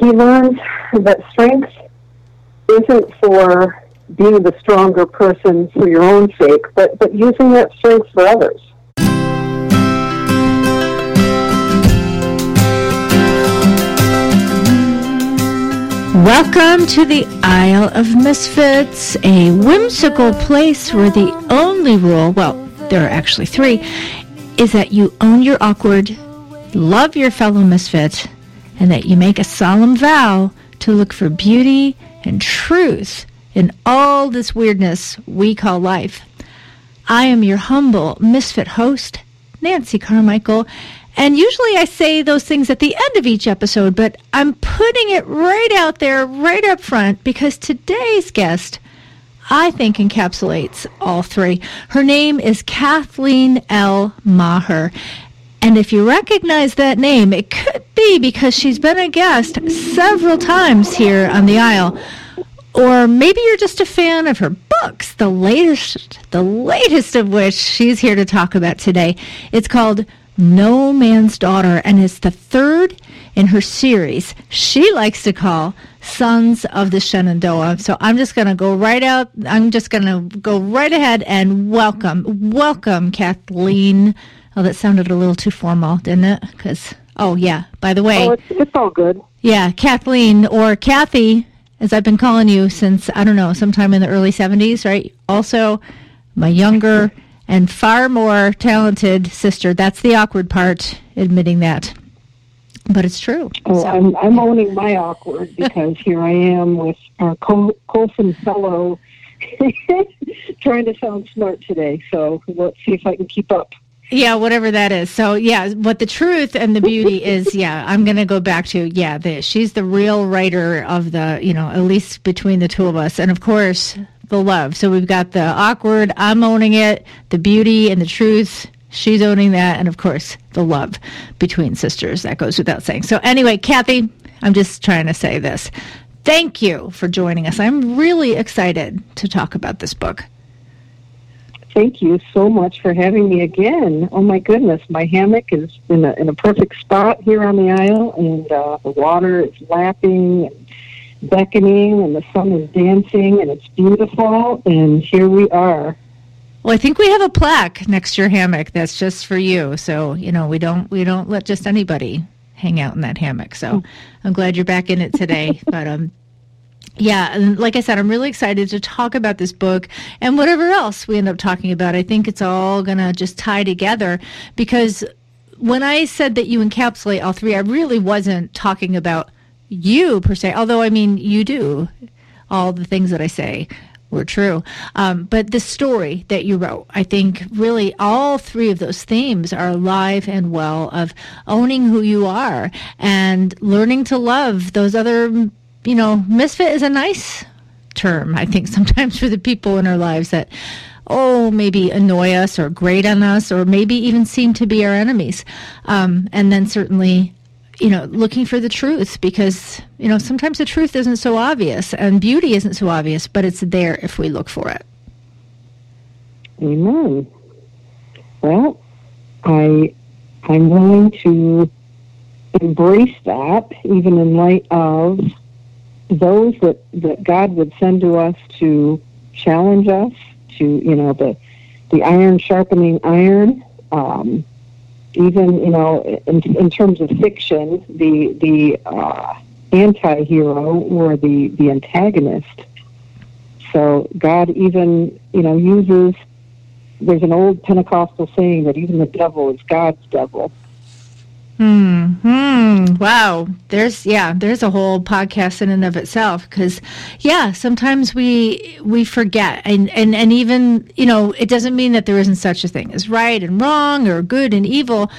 he learns that strength isn't for being the stronger person for your own sake, but, but using that strength for others. Welcome to the Isle of Misfits, a whimsical place where the only rule, well, there are actually three, is that you own your awkward, love your fellow misfit, and that you make a solemn vow to look for beauty and truth in all this weirdness we call life. I am your humble misfit host, Nancy Carmichael, and usually I say those things at the end of each episode, but I'm putting it right out there, right up front, because today's guest, I think, encapsulates all three. Her name is Kathleen L. Maher. And if you recognize that name, it could be because she's been a guest several times here on the Isle. Or maybe you're just a fan of her books, the latest the latest of which she's here to talk about today. It's called no Man's Daughter, and it's the third in her series she likes to call Sons of the Shenandoah. So I'm just going to go right out. I'm just going to go right ahead and welcome, welcome, Kathleen. Oh, that sounded a little too formal, didn't it? Because, oh, yeah, by the way. Oh, it's, it's all good. Yeah, Kathleen or Kathy, as I've been calling you since, I don't know, sometime in the early 70s, right? Also, my younger and far more talented sister. That's the awkward part, admitting that. But it's true. Oh, so. I'm, I'm owning my awkward because here I am with our Col- Colson fellow trying to sound smart today. So let's see if I can keep up. Yeah, whatever that is. So yeah, what the truth and the beauty is, yeah, I'm going to go back to yeah, the, she's the real writer of the, you know, at least between the two of us, and of course the love. So we've got the awkward, I'm owning it, the beauty and the truth. She's owning that, and of course, the love between sisters. That goes without saying. So, anyway, Kathy, I'm just trying to say this. Thank you for joining us. I'm really excited to talk about this book. Thank you so much for having me again. Oh my goodness, my hammock is in a, in a perfect spot here on the Isle, and uh, the water is lapping. And beckoning and the sun is dancing and it's beautiful and here we are well i think we have a plaque next to your hammock that's just for you so you know we don't we don't let just anybody hang out in that hammock so i'm glad you're back in it today but um yeah, and like I said, I'm really excited to talk about this book and whatever else we end up talking about. I think it's all going to just tie together because when I said that you encapsulate all three, I really wasn't talking about you per se, although I mean, you do. All the things that I say were true. Um, but the story that you wrote, I think really all three of those themes are alive and well of owning who you are and learning to love those other, you know, misfit is a nice term, I think, sometimes for the people in our lives that oh, maybe annoy us or grate on us or maybe even seem to be our enemies. Um, and then certainly you know, looking for the truth because, you know, sometimes the truth isn't so obvious and beauty isn't so obvious, but it's there if we look for it. Amen. Well, I I'm willing to embrace that even in light of those that, that God would send to us to challenge us, to, you know, the the iron sharpening iron. Um, even you know in, in terms of fiction, the the uh, anti-hero or the the antagonist. So God even you know uses. There's an old Pentecostal saying that even the devil is God's devil. Hmm. hmm. Wow. There's yeah. There's a whole podcast in and of itself because yeah. Sometimes we we forget and and and even you know it doesn't mean that there isn't such a thing as right and wrong or good and evil,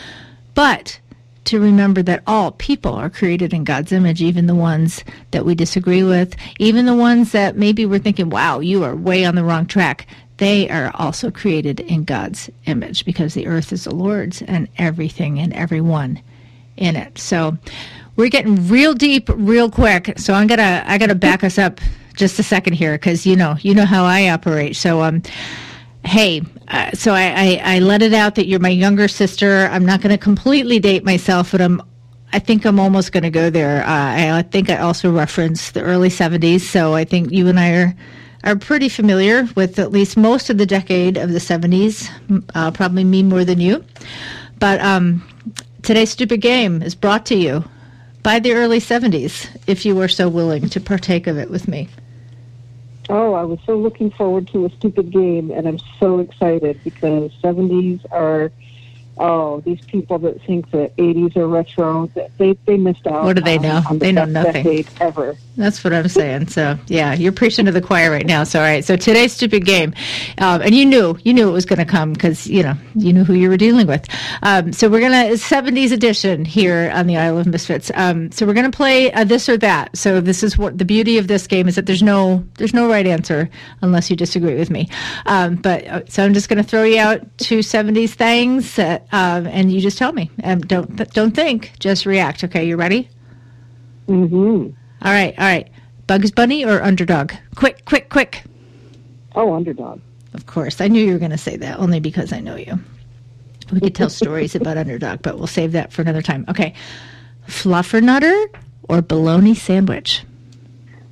but to remember that all people are created in God's image, even the ones that we disagree with, even the ones that maybe we're thinking, wow, you are way on the wrong track. They are also created in God's image because the earth is the Lord's and everything and everyone in it. So we're getting real deep real quick. So I'm gonna I gotta back us up just a second here because you know you know how I operate. So um, hey, uh, so I, I I let it out that you're my younger sister. I'm not gonna completely date myself, but I'm I think I'm almost going to go there. Uh, I, I think I also referenced the early 70s, so I think you and I are are pretty familiar with at least most of the decade of the 70s. Uh, probably me more than you, but um, today's stupid game is brought to you by the early 70s. If you were so willing to partake of it with me. Oh, I was so looking forward to a stupid game, and I'm so excited because 70s are oh, these people that think the 80s are retro, they, they missed out. What do they know? On, they the know nothing. Ever. That's what I'm saying. So yeah, you're preaching to the choir right now. So all right. So today's stupid game, um, and you knew you knew it was going to come because you know you knew who you were dealing with. Um, so we're gonna 70s edition here on the Isle of Misfits. Um, so we're gonna play uh, this or that. So this is what the beauty of this game is that there's no there's no right answer unless you disagree with me. Um, but uh, so I'm just gonna throw you out two 70s things, uh, um, and you just tell me. Um, don't don't think, just react. Okay, you ready? Mm-hmm. All right, all right. Bugs Bunny or Underdog? Quick, quick, quick. Oh, Underdog. Of course. I knew you were going to say that only because I know you. We could tell stories about Underdog, but we'll save that for another time. Okay. Fluffernutter or bologna sandwich?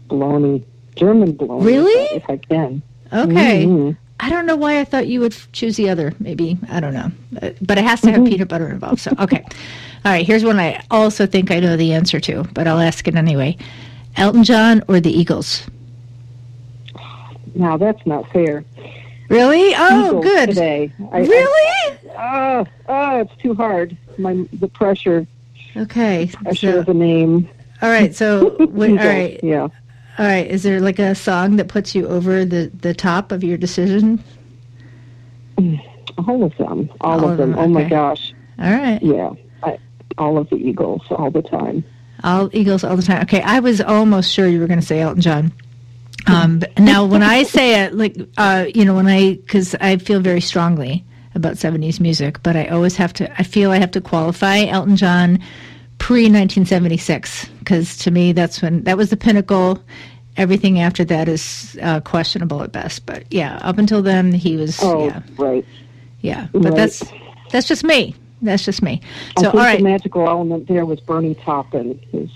Bologna. German bologna. Really? If I can. Okay. Mm-hmm. I don't know why I thought you would choose the other. Maybe. I don't know. But it has to have Mm-hmm. peanut butter involved. So, okay. All right. Here's one I also think I know the answer to, but I'll ask it anyway. Elton John or the Eagles? Now, that's not fair. Really? Oh, Eagles good. Today. I, Really? I, oh, oh, it's too hard. My The pressure. Okay. Pressure So, of the name. all right. So, wait, all Eagles. Yeah. All right. Is there like a song that puts you over the, the top of your decision? All of them. All, All of them. them, Oh, my okay. gosh. All right. Yeah. I, all of the Eagles all the time. All Eagles all the time. Okay. I was almost sure you were going to say Elton John. Um, now, when I say it, like, uh, you know, when I, because I feel very strongly about 70s music, but I always have to, I feel I have to qualify Elton John pre 1976, because to me, that's when, that was the pinnacle. Everything after that is uh, questionable at best. But yeah, up until then, he was, Oh, yeah, right. yeah. But Right. that's, that's just me. That's just me. I think all right. the magical element there was Bernie Taupin. His,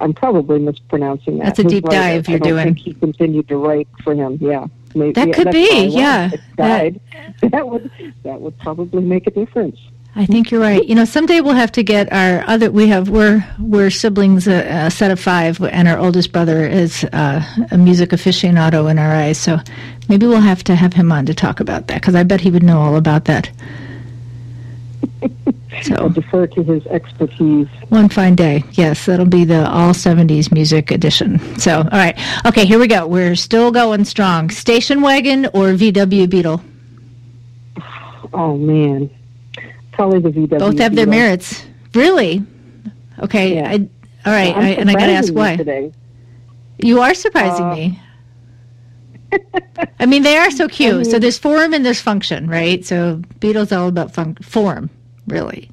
I'm probably mispronouncing that. That's a His deep writer. dive you're I don't doing. Think he continued to write for him. Yeah, Maybe, That yeah, could be, yeah. Died. That would that would probably make a difference. I think you're right. You know, someday we'll have to get our other. We have we're we're siblings, a, a set of five, and our oldest brother is uh, a music aficionado in our eyes. So maybe we'll have to have him on to talk about that because I bet he would know all about that. I'll So defer to his expertise. one fine day, yes, that'll be the all '70s music edition. So all right, okay, here we go. We're still going strong. Station wagon or VW Beetle? Oh man, probably the VW. Both have their merits. Really? Okay. Yeah. I, all right, I, and I got to ask why. today. You are surprising Uh, me. I mean, they are so cute. I so there's form and there's function, right? So Beetle's all about fun- form, really.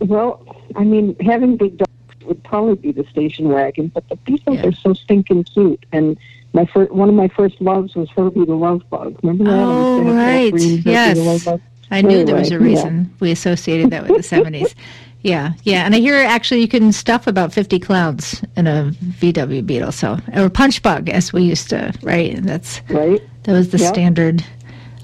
Well, I mean, having big dogs would probably be the station wagon, but the Beetles Yeah. are so stinking cute. And my first, one of my first loves was Herbie the Love Bug. Remember that? Oh, Instead of that right. green Herbie the Yes. I knew there was a Anyway, yeah. reason we associated that with the 70s. Yeah, yeah. And I hear actually you can stuff about 50 clowns in a VW Beetle, so or punch bug as we used to, right? That's Right? that was the Yeah. standard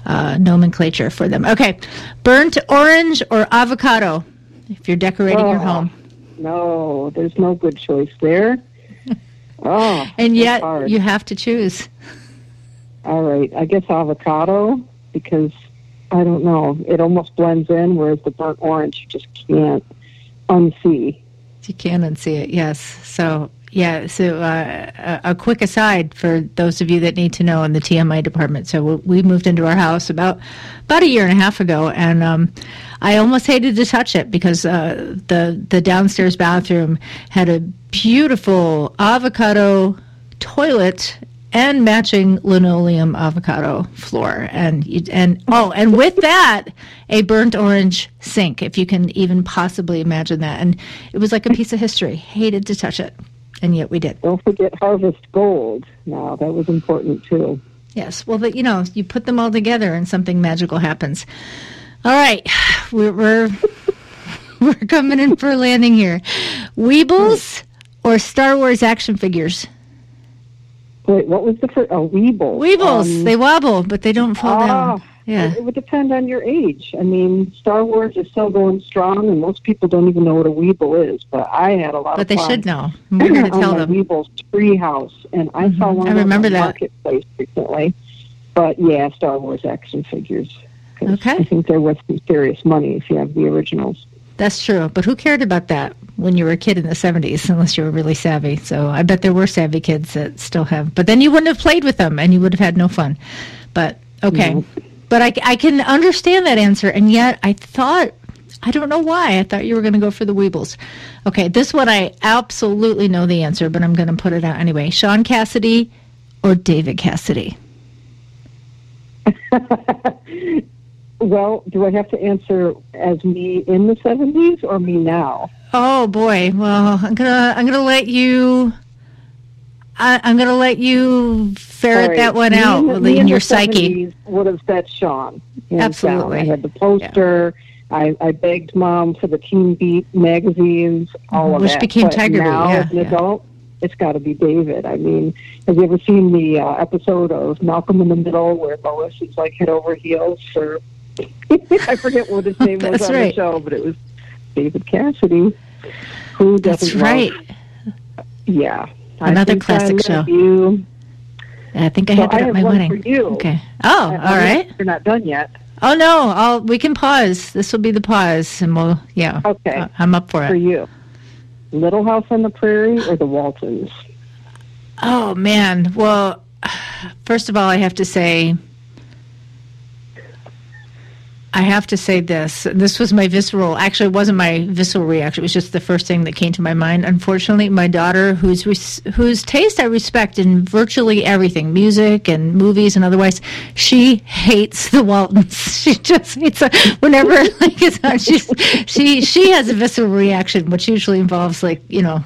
uh, nomenclature for them. Okay. Burnt orange or avocado if you're decorating your Oh. home. No, there's no good choice there. Oh, And yet hard. you have to choose. All right, I guess avocado because I don't know, it almost blends in, whereas the burnt orange you just can't unsee. You can unsee it, yes. So, yeah, so uh, a, quick aside for those of you that need to know in the TMI department. So, we, we moved into our house about about a year and a half ago, and um, I almost hated to touch it because uh, the, the downstairs bathroom had a beautiful avocado toilet and matching linoleum avocado floor and you, and oh and with that a burnt orange sink if you can even possibly imagine that and it was like a piece of history hated to touch it and yet we did Don't forget Harvest Gold. Now that was important too. yes well but you know you put them all together and something magical happens all right we're we're, we're coming in for a landing here. Weebles or Star Wars action figures? Wait, what was the first? Oh, Weebles. Weebles. Um, they wobble, but they don't fall uh, down. Yeah. It would depend on your age. I mean, Star Wars is still going strong, and most people don't even know what a Weeble is. But I had a lot but of they should know. We're going to tell them. Weeble's Treehouse, and I Mhm. saw one I remember that. Marketplace recently. But yeah, Star Wars action figures. Okay. I think they're worth some serious money if you have the originals. That's true. But who cared about that when you were a kid in the 70s, unless you were really savvy? So I bet there were savvy kids that still have. But then you wouldn't have played with them and you would have had no fun. But okay. No. But I, I can understand that answer. And yet I thought, I don't know why, I thought you were going to go for the Weebles. Okay. This one I absolutely know the answer, but I'm going to put it out anyway. Shaun Cassidy or David Cassidy? Well, do I have to answer as me in the 70s or me now? Oh boy. Well, I'm gonna I'm gonna let you. I, I'm gonna let you ferret Sorry, that one me out in the- in, your psyche. 70s Would have said Shaun. Absolutely. down. I had the poster. I, I begged mom for the Teen Beat magazines, all of Which that. became but Tiger Beat, now, yeah, as an yeah. adult, it's got to be David. I mean, have you ever seen the uh, episode of Malcolm in the Middle where Lois is like head over heels for? I forget what his name was on right. the show, but it was David Cassidy. Who That's doesn't right. love? Yeah, Another classic show. You. I think I So had that I at my wedding. Okay. Oh, Uh, all right. You're not done yet. Oh no, I'll we can pause. This will be the pause, and we'll yeah. Okay. Uh, I'm up for it. for you. Little House on the Prairie or the Waltons? Oh man. Well, first of all, I have to say. I have to say this. This was my visceral. Actually, it wasn't my visceral reaction. It was just the first thing that came to my mind. Unfortunately, my daughter, whose res- whose taste I respect in virtually everything, music and movies and otherwise, she hates the Waltons. She just hates it. whenever like it's on. She's, she she has a visceral reaction, which usually involves like you know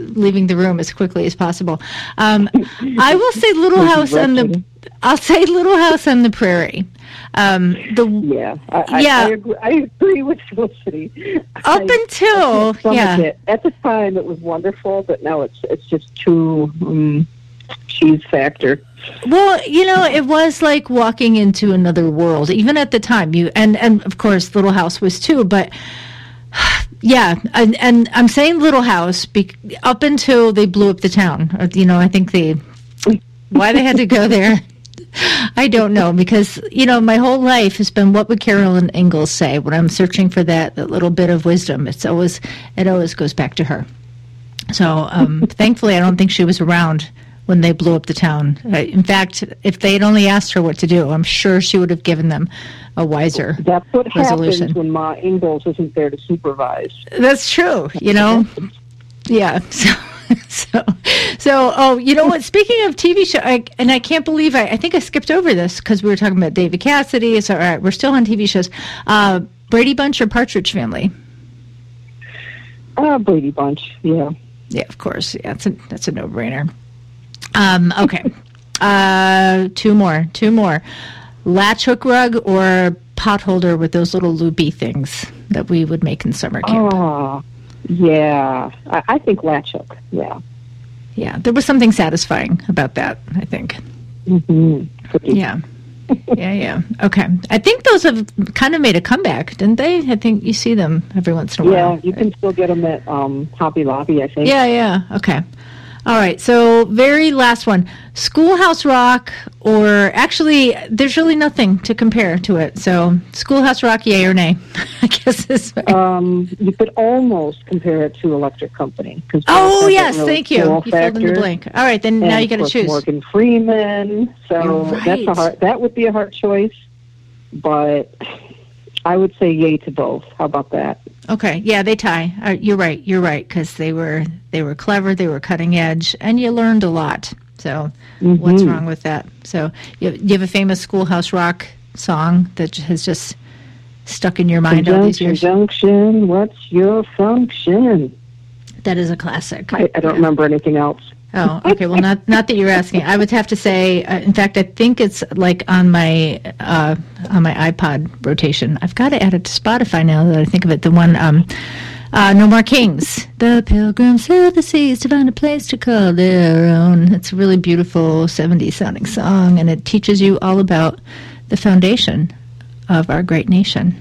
leaving the room as quickly as possible. Um, I will say Little House on the. I'll say Little House on the Prairie. Um, the Yeah, I, I, Yeah. I, agree, I agree with Felicity. up I, until I yeah. it. At the time, it was wonderful, but now it's it's just too um, cheese factor. Well, you know, it was like walking into another world. Even at the time, you and and of course, Little House was too. But yeah, and and I'm saying Little House be, up until they blew up the town. You know, I think they why they had to go there. I don't know because you know my whole life has been what would Carolyn Ingalls say when I'm searching for that, that little bit of wisdom. It's always it always goes back to her. So um, thankfully, I don't think she was around when they blew up the town. In fact, if they had only asked her what to do, I'm sure she would have given them a wiser. That's what Resolution. happens when Ma Ingalls isn't there to supervise. That's true. You know, yeah. So, so, so. Oh, you know what? Speaking of TV show, I, and I can't believe I, I think I skipped over this because we were talking about David Cassidy. So, all right, we're still on TV shows. Uh, Brady Bunch or Partridge Family? Ah, Brady Bunch. Yeah. Yeah, of course. Yeah, that's a that's a no brainer. Um, okay, uh, two more, two more. Latch hook rug or pot holder with those little loopy things that we would make in summer camp. Oh, yeah. I, I think latch hook. Yeah. Yeah, there was something satisfying about that. I think. hmm Yeah. yeah, yeah. Okay. I think those have kind of made a comeback, didn't they? I think you see them every once in a Yeah, while. Yeah, you can still get them at um, Hobby Lobby, I think. Yeah, yeah. Okay. All right. So, very last one Schoolhouse Rock, or actually, there's really nothing to compare to it. So, Schoolhouse Rock, yay or nay? I guess is. Um, you could almost compare it to Electric Company. oh, yes. really Thank you. You filled in the blank. All right. Then And now you got to choose. Morgan Freeman. So You're that's a hard. That would be a hard choice, but I would say yay to both. How about that? Okay, yeah, they tie. Uh, you're right. You're right because they were they were clever. They were cutting edge, and you learned a lot. So, what's Mhm. wrong with that? So, you, you have a famous Schoolhouse Rock song that has just stuck in your mind all these years. junction. What's your function? That is a classic. I, I don't Yeah. remember anything else. Oh, okay. Well, not not that you're asking. I would have to say. Uh, in fact, I think it's like on my uh, on my iPod rotation. I've got to add it to Spotify now that I think of it. The one, um, uh, No More Kings. The pilgrims sail the seas to find a place to call their own. It's a really beautiful '70s sounding song, and it teaches you all about the foundation of our great nation.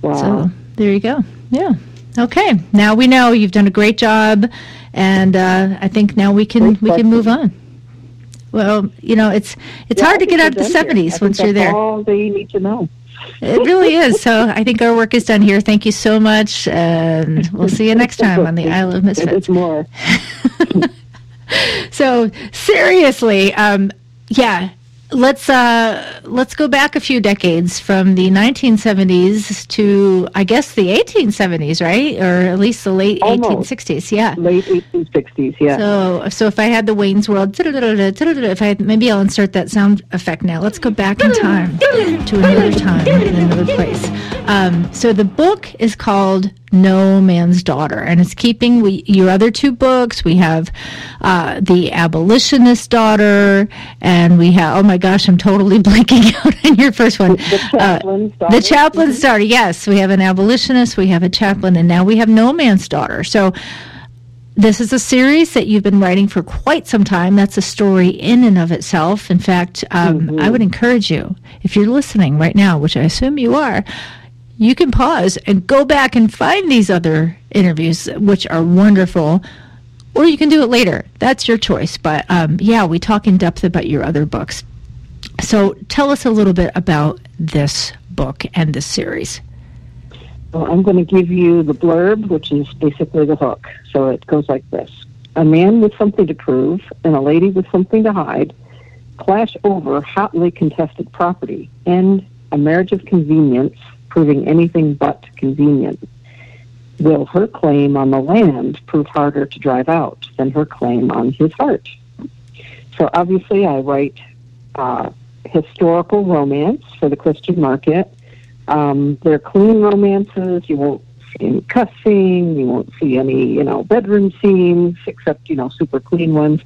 Wow. So there you go. Yeah. Okay. Now we know you've done a great job, and uh, I think now we can we can move on. Well, you know, it's it's Yeah, hard to get out of the we're done here. I seventies once you're there. All they need to know. It really is. So I think our work is done here. Thank you so much, and we'll see you next time on the Isle of Misfits. It's more. So seriously, um, yeah, let's uh, let's go back a few decades from the 1970s to I guess the 1870s, right, or at least the late Almost. 1860s. Yeah. late 1860s. Yeah. So, so if I had the Wayne's World, if I had, maybe I'll insert that sound effect now. Let's go back in time to another time in another place. Um, so the book is called No Man's Daughter, and it's keeping we, your other two books. We have uh, the Abolitionist Daughter, and we have oh my gosh, I'm totally blanking out on your first one. the chaplain's Uh, daughter. the chaplain's daughter. Yes, we have an abolitionist, we have a chaplain, and now we have No Man's Daughter. So this is a series that you've been writing for quite some time. That's a story in and of itself. In fact, um, I would encourage you, if you're listening right now, which I assume you are, you can pause and go back and find these other interviews, which are wonderful. Or you can do it later. That's your choice. But um, yeah, we talk in depth about your other books. So tell us a little bit about this book and this series. Well, I'm going to give you the blurb, which is basically the hook. So it goes like this A man with something to prove and a lady with something to hide clash over hotly contested property and a marriage of convenience proving anything but convenient. Will her claim on the land prove harder to drive out than her claim on his heart? So obviously, I write uh, historical romance for the Christian market. Um, they're clean romances. You won't see any cussing. You won't see any, you know, bedroom scenes, except you know, super clean ones.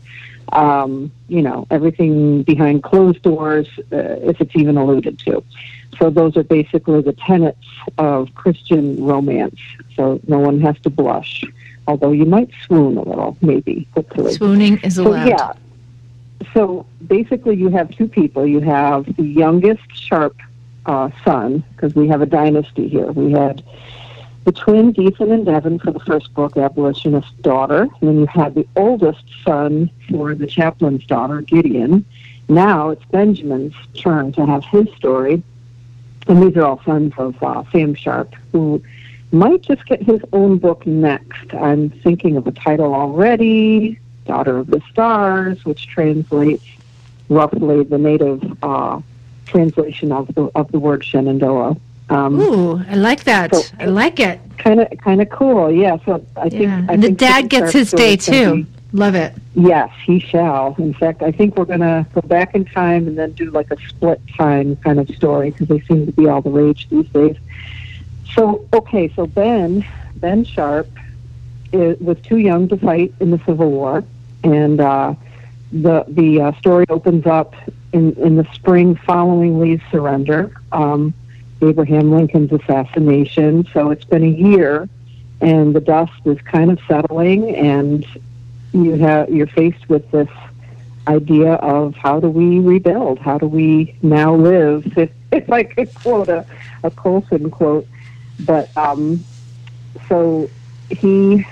Um, you know, everything behind closed doors, uh, if it's even alluded to. So those are basically the tenets of Christian romance. So no one has to blush, although you might swoon a little, maybe, hopefully. Swooning is So allowed. yeah. So basically, you have two people. You have the youngest Sharp uh, son, because we have a dynasty here. We had the twins, Ethan and Devon, for the first book, Abolitionist Daughter. And then you had the oldest son for the chaplain's daughter, Gideon. Now it's Benjamin's turn to have his story. And these are all sons of uh, Sam Sharp, who might just get his own book next. I'm thinking of a title already Daughter of the Stars, which translates roughly the native uh, translation of the, of the word Shenandoah. Um, Ooh, I like that. So- I like it. kind of kind of cool. Yeah. So I think I And the think dad gets his day too. Love it. Yes, he shall. In fact, I think we're going to go back in time and then do like a split time kind of story because they seem to be all the rage these days. So, okay, so Ben, Ben Sharp, was too young to fight in the Civil War, and uh, the the uh, story opens up in in the spring following Lee's surrender, um, Abraham Lincoln's assassination. So it's been a year, and the dust is kind of settling, and you have you're faced with this idea of how do we rebuild? How do we now live? If, if I could quote a, a Colson quote, but um, so he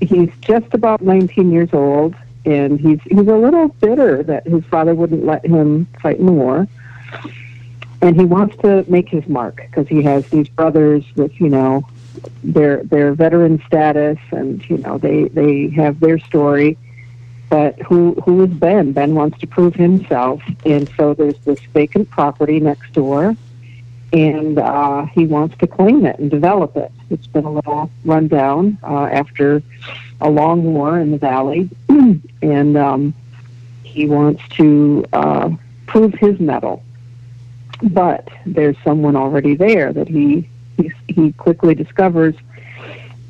he's just about 19 years old, and he's he's a little bitter that his father wouldn't let him fight in the war. And he wants to make his mark because he has these brothers with, you know, their their veteran status, and you know they they have their story. But who who is Ben? Ben wants to prove himself, and so there's this vacant property next door, and uh, he wants to claim it and develop it. It's been a little rundown uh, after a long war in the valley, and um, he wants to uh, prove his mettle. But there's someone already there that he he, he quickly discovers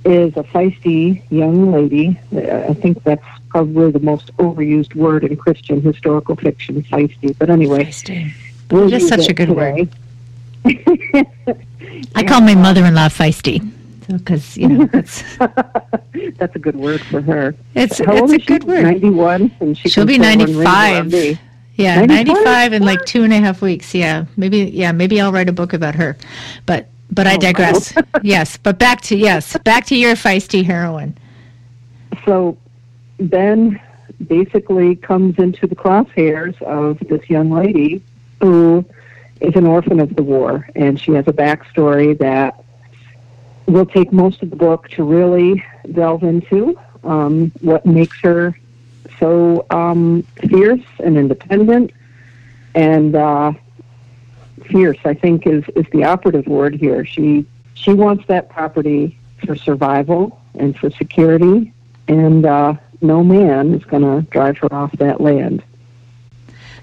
is a feisty young lady. Uh, I think that's probably the most overused word in Christian historical fiction, feisty. But anyway, feisty. We'll is such a good today. word. I call my mother-in-law feisty because you know that's that's a good word for her. It's How it's a good word. Ninety-one, and she she'll be ninety-five. Yeah, 95? 95 in like two and a half weeks. Yeah, maybe. Yeah, maybe I'll write a book about her. But but I oh, digress. yes, but back to yes, back to your feisty heroine. So Ben basically comes into the crosshairs of this young lady who is an orphan of the war, and she has a backstory that will take most of the book to really delve into um, what makes her so um, fierce and independent and uh, fierce. I think is is the operative word here. She she wants that property for survival and for security, and uh, no man is going to drive her off that land.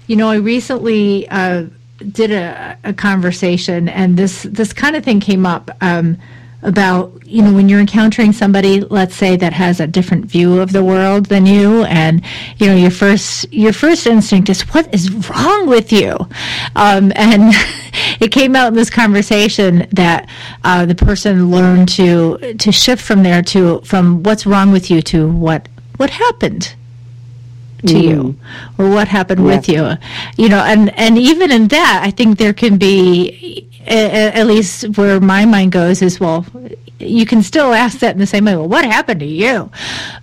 You know, I recently uh, did a, a, conversation, and this this kind of thing came up. Um, about you know when you're encountering somebody let's say that has a different view of the world than you and you know your first your first instinct is what is wrong with you um, and it came out in this conversation that uh, the person learned to to shift from there to from what's wrong with you to what what happened to mm. you or what happened yeah. with you you know and and even in that i think there can be at least where my mind goes is well you can still ask that in the same way well what happened to you?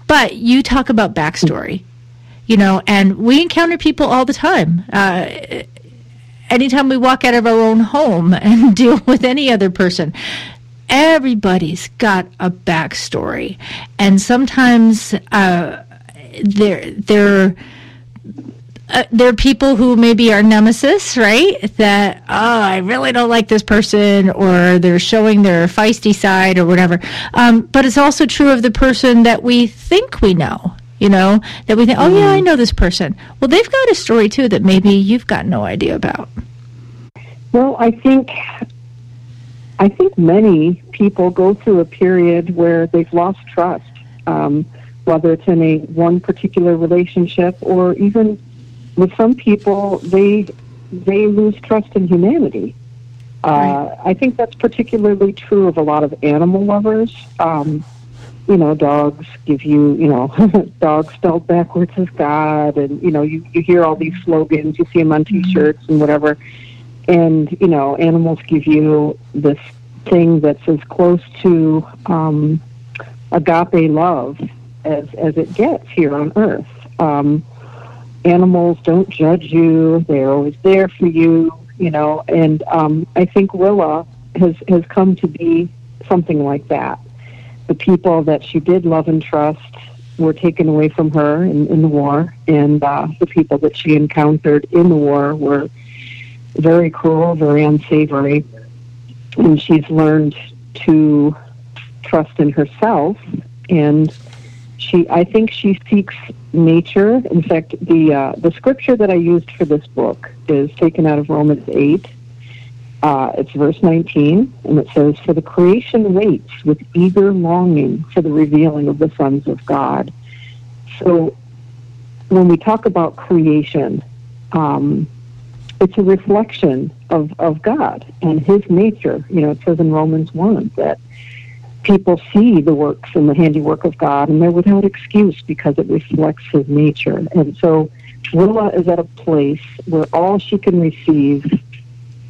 But you talk about backstory you know and we encounter people all the time. Uh, anytime we walk out of our own home and deal with any other person everybody's got a backstory. And sometimes uh, they're they're uh, there are people who maybe are nemesis, right? That, oh, I really don't like this person, or they're showing their feisty side or whatever. Um, but it's also true of the person that we think we know, you know, that we think, oh, yeah, I mm-hmm. know this person. Well, they've got a story too that maybe you've got no idea about. Well, I think. I think many people go through a period where they've lost trust, um, whether it's in a one particular relationship or even with some people, they they lose trust in humanity. Uh, I think that's particularly true of a lot of animal lovers. Um, you know, dogs give you, you know, dogs spelled backwards is God, and you know, you you hear all these slogans, you see them on mm-hmm. T-shirts and whatever, and you know, animals give you this thing that's as close to um, agape love as as it gets here on Earth. Um, animals don't judge you; they're always there for you, you know. And um, I think Willa has has come to be something like that. The people that she did love and trust were taken away from her in, in the war, and uh, the people that she encountered in the war were very cruel, very unsavory, and she's learned to trust in herself and she I think she seeks nature. In fact, the uh, the scripture that I used for this book is taken out of Romans eight. Uh, it's verse 19, and it says, For the creation waits with eager longing for the revealing of the sons of God. So when we talk about creation, um, it's a reflection of, of God and His nature. You know, it says in Romans 1 that people see the works and the handiwork of God, and they're without excuse because it reflects His nature. And so, Willa is at a place where all she can receive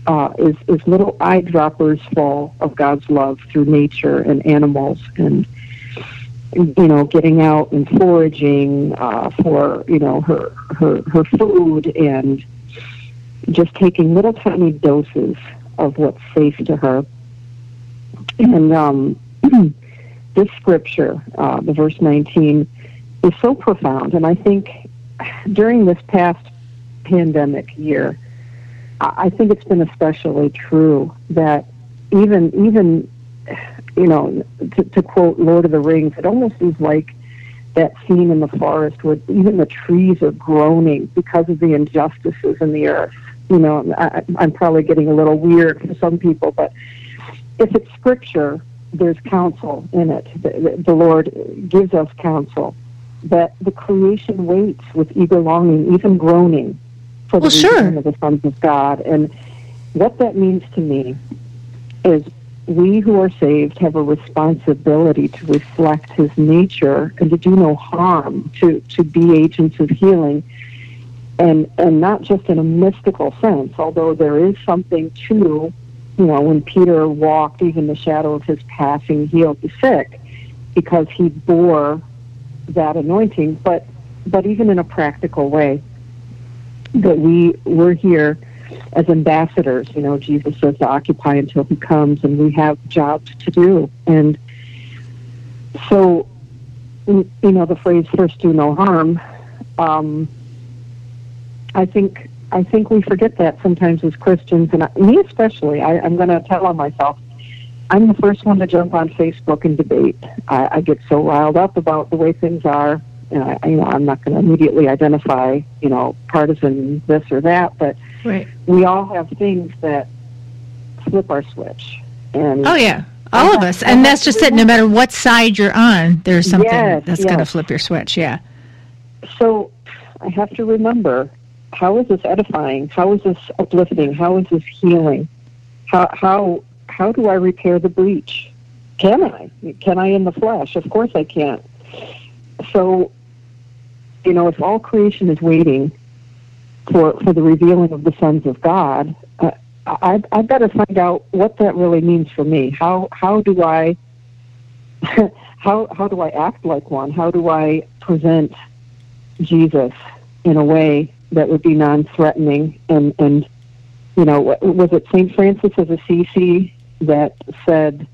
uh, is is little eyedroppers full of God's love through nature and animals, and you know, getting out and foraging uh, for you know her her her food and just taking little tiny doses of what's safe to her. And um, this scripture, uh, the verse 19, is so profound. And I think during this past pandemic year, I think it's been especially true that even, even you know, to, to quote Lord of the Rings, it almost is like that scene in the forest where even the trees are groaning because of the injustices in the earth. You know, I, I'm probably getting a little weird for some people, but if it's scripture, there's counsel in it. The, the Lord gives us counsel. That the creation waits with eager longing, even groaning, for the well, sure. of the sons of God. And what that means to me is we who are saved have a responsibility to reflect his nature and to do no harm, to, to be agents of healing. And, and not just in a mystical sense, although there is something to, you know, when Peter walked, even the shadow of his passing healed the sick, because he bore that anointing, but, but even in a practical way, that we, we're here as ambassadors. You know, Jesus says to occupy until he comes, and we have jobs to do. And so, you know, the phrase "first do no harm." Um, I think I think we forget that sometimes as Christians, and I, me especially. I, I'm going to tell on myself. I'm the first one to jump on Facebook and debate. I, I get so riled up about the way things are. And I, you know, I'm not going to immediately identify, you know, partisan this or that, but Right. we all have things that flip our switch. And Oh yeah, all of us, and that's just it. No matter what side you're on, there's something Yes, that's going to flip your switch. Yeah. so I have to remember how is this edifying? How is this uplifting? How is this healing? How how how do I repair the breach? Can I? Can I in the flesh? Of course I can't. So, you know, if all creation is waiting for for the revealing of the sons of God, uh, I I've got to find out what that really means for me. How how do I how how do I act like one? How do I present Jesus in a way that would be non-threatening and and you know was it Saint Francis of Assisi that said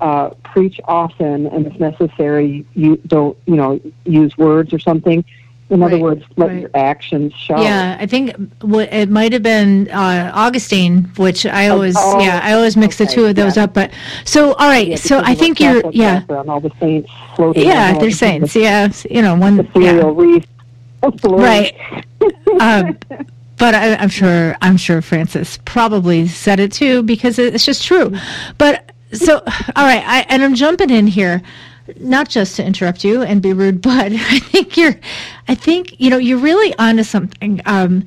uh, preach often and if necessary you don't you know use words or something in other Right, words let right. your actions show Yeah, I think w- it might have been uh, Augustine, which I always, oh, yeah, I always mix the two of those yeah. up. But so, all right, Yeah, so I think you're, yeah, all the saints floating yeah, they're saints, the yeah, you know, one, yeah. ethereal wreath Right. um, but I, I'm sure I'm sure Francis probably said it too because it's just true. But so all right, I, and I'm jumping in here, not just to interrupt you and be rude, but I think you're, I think you know you're really onto something. Um,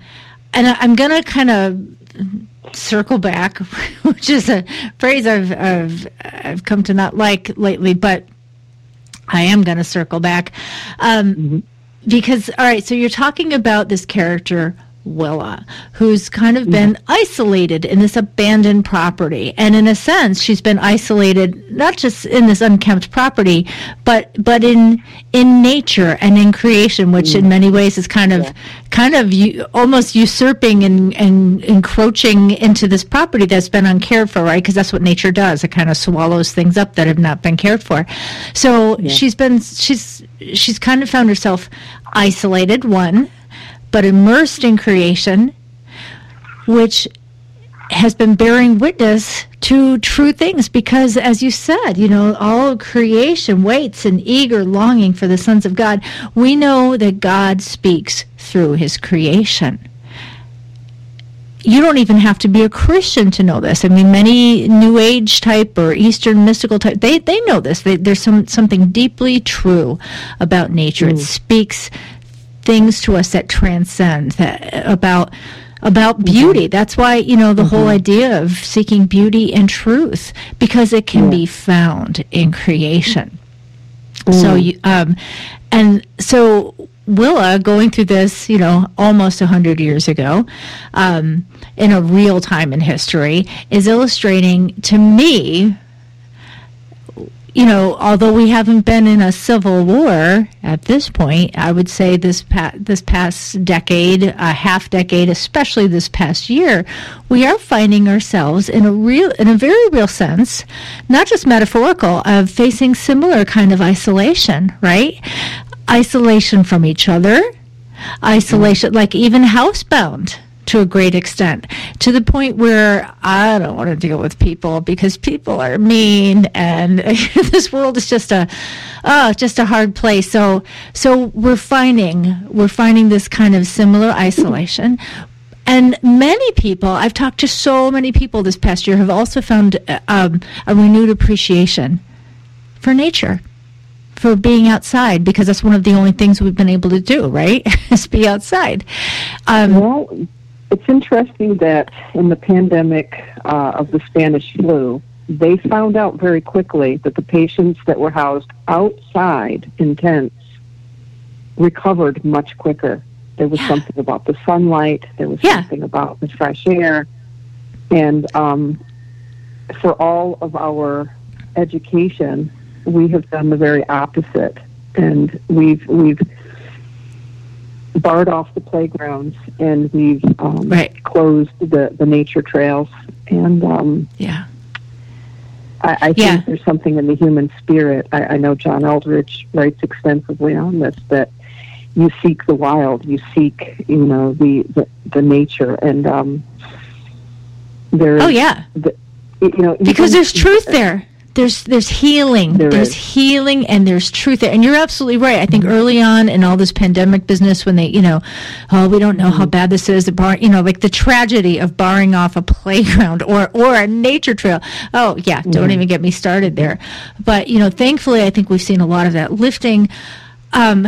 and I, I'm gonna kind of circle back, which is a phrase I've I've I've come to not like lately, but I am going to circle back. Um, because all right so you're talking about this character Willa, who's kind of been mm-hmm. isolated in this abandoned property. And in a sense, she's been isolated not just in this unkempt property, but but in in nature and in creation, which in mm. many ways is kind of kind of u- almost usurping and, and encroaching into this property that's been uncared for, right? Because that's what nature does. It kind of swallows things up that have not been cared for. So she's been she's she's kind of found herself isolated, one, but immersed in creation, which has been bearing witness to true things because as you said you know all creation waits in eager longing for the sons of god we know that god speaks through his creation you don't even have to be a Christian to know this. I mean, many New Age type or Eastern mystical type, they, they know this. They, there's some something deeply true about nature. It mm. speaks things to us that transcend that about about beauty. That's why you know the whole idea of seeking beauty and truth because it can be found in creation. So you um, and so Willa going through this, you know, almost hundred years ago, um, in a real time in history, is illustrating to me. You know, although we haven't been in a civil war at this point, I would say this pa- this past decade, a half decade, especially this past year, we are finding ourselves in a real, in a very real sense, not just metaphorical, of facing similar kind of isolation, right? Isolation from each other, isolation, like even housebound to a great extent, to the point where I don't want to deal with people because people are mean, and this world is just a, oh, just a hard place. So, so we're finding we're finding this kind of similar isolation. And many people, I've talked to so many people this past year, have also found uh, um, a renewed appreciation for nature, for being outside, because that's one of the only things we've been able to do, right? is be outside. Um, well, it's interesting that in the pandemic uh, of the Spanish flu, they found out very quickly that the patients that were housed outside in tents recovered much quicker. There was yeah. something about the sunlight. There was yeah. something about the fresh air. And um, for all of our education, we have done the very opposite. And we've, we've barred off the playgrounds and we've um, right. closed the, the nature trails. And um, yeah I, I think yeah. there's something in the human spirit. I, I know John Eldredge writes extensively on this that you seek the wild, you seek, you know, the the, the nature, and um, there. Oh yeah. The, you know, because there's truth there there's there's healing there there's is. healing and there's truth there and you're absolutely right i think mm-hmm. early on in all this pandemic business when they you know oh we don't know mm-hmm. how bad this is the bar you know like the tragedy of barring off a playground or or a nature trail oh yeah don't mm-hmm. even get me started there but you know thankfully i think we've seen a lot of that lifting um,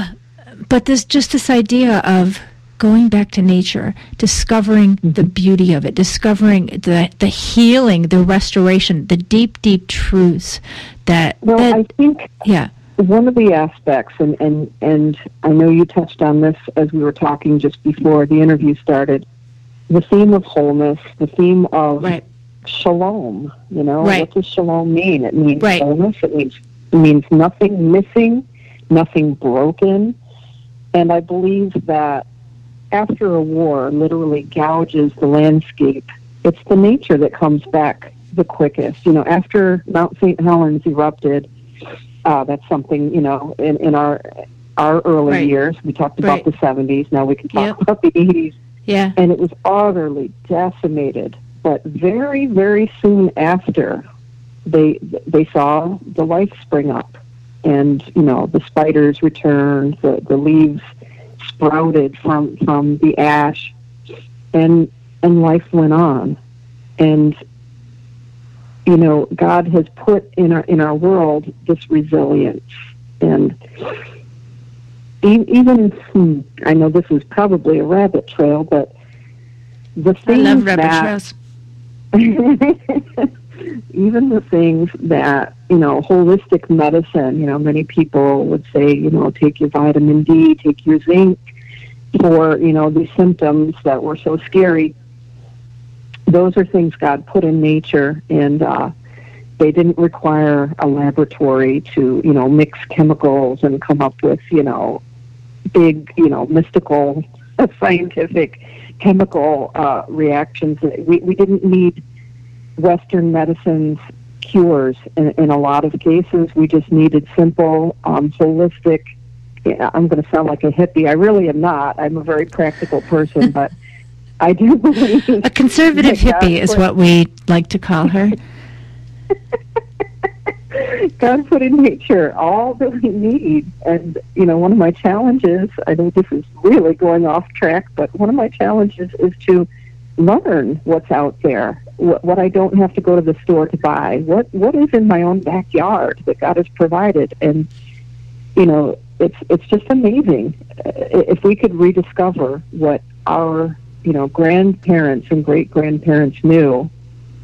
but this just this idea of going back to nature, discovering mm-hmm. the beauty of it, discovering the the healing, the restoration, the deep, deep truths that. Well, that, I think yeah. One of the aspects, and, and, and I know you touched on this as we were talking just before the interview started, the theme of wholeness, the theme of right. shalom. You know, right. what does shalom mean? It means right. wholeness. It means it means nothing missing, nothing broken. And I believe that after a war literally gouges the landscape, it's the nature that comes back the quickest. You know, after Mount St. Helens erupted, uh, that's something, you know, in, in our our early right. years. We talked about right. the 70s. Now we can talk yep. about the 80s. Yeah. And it was utterly decimated. But very, very soon after, they they saw the life spring up, and you know the spiders returned, the the leaves sprouted from from the ash, and and life went on, and you know God has put in our in our world this resilience, and even hmm, I know this is probably a rabbit trail, but the things I love rabbit that, trails. even the things that you know holistic medicine you know many people would say you know take your vitamin d take your zinc for you know these symptoms that were so scary those are things god put in nature and uh they didn't require a laboratory to you know mix chemicals and come up with you know big you know mystical scientific chemical uh, reactions we, we didn't need Western medicine's cures. In, in a lot of cases, we just needed simple, um, holistic. I'm going to sound like a hippie. I really am not. I'm a very practical person, but I do believe a conservative hippie is what we like to call her. God put in nature all that we need. And, you know, one of my challenges, I know this is really going off track, but one of my challenges is to learn what's out there what, what I don't have to go to the store to buy, what what is in my own backyard that God has provided, and you know, it's it's just amazing if we could rediscover what our you know grandparents and great grandparents knew.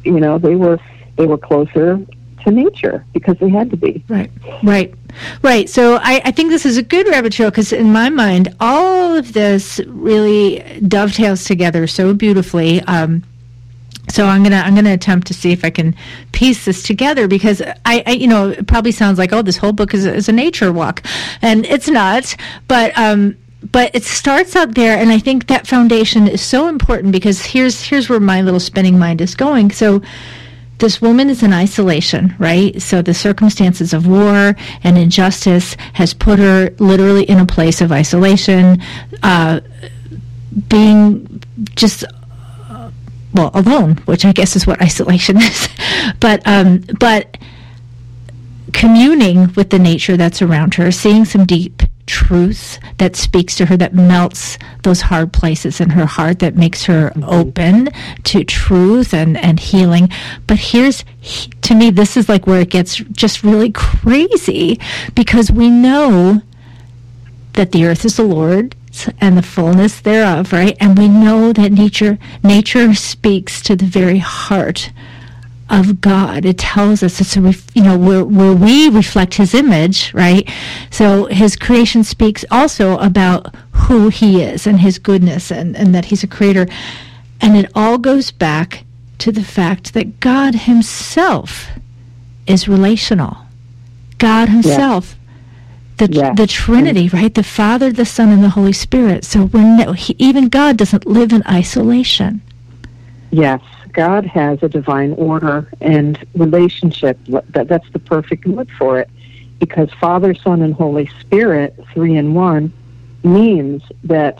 You know, they were they were closer to nature because they had to be. Right, right, right. So I, I think this is a good rabbit trail because in my mind, all of this really dovetails together so beautifully. Um, so I'm gonna I'm gonna attempt to see if I can piece this together because I, I you know it probably sounds like oh this whole book is, is a nature walk, and it's not. But um, but it starts out there, and I think that foundation is so important because here's here's where my little spinning mind is going. So this woman is in isolation, right? So the circumstances of war and injustice has put her literally in a place of isolation, uh, being just well alone, which I guess is what isolation is, but um, but communing with the nature that's around her, seeing some deep truth that speaks to her, that melts those hard places in her heart, that makes her mm-hmm. open to truth and, and healing. But here's, to me, this is like where it gets just really crazy because we know that the earth is the Lord and the fullness thereof, right? And we know that nature nature speaks to the very heart of God. It tells us it's a ref, you know where where we reflect His image, right? So His creation speaks also about who He is and His goodness and and that He's a creator, and it all goes back to the fact that God Himself is relational. God Himself. The, yeah. the Trinity, right? The Father, the Son, and the Holy Spirit. So we're no, he, even God doesn't live in isolation. Yes, God has a divine order and relationship. That, that's the perfect word for it. Because Father, Son, and Holy Spirit, three in one, means that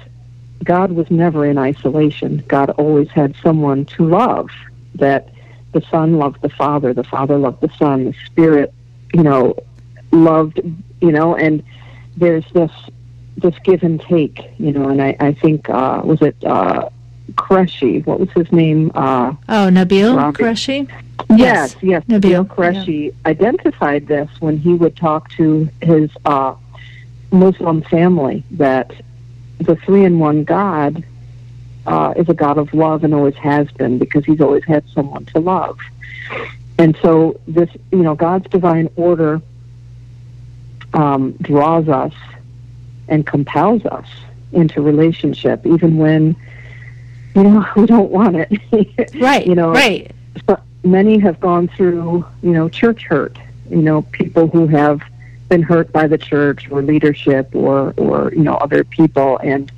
God was never in isolation. God always had someone to love. That the Son loved the Father, the Father loved the Son, the Spirit, you know, loved, you know, and there's this this give and take, you know, and I, I think uh, was it uh, Qureshi. What was his name? Uh, oh, Nabeel. Qureshi? Yes, yes. yes. Nabeel, Nabeel Qureshi yeah. identified this when he would talk to his uh, Muslim family that the three in one God uh, is a God of love and always has been because he's always had someone to love. And so, this, you know, God's divine order um, draws us and compels us into relationship, even when you know, we don't want it. right. You know, right. So many have gone through, you know, church hurt. You know, people who have been hurt by the church or leadership or, or you know, other people and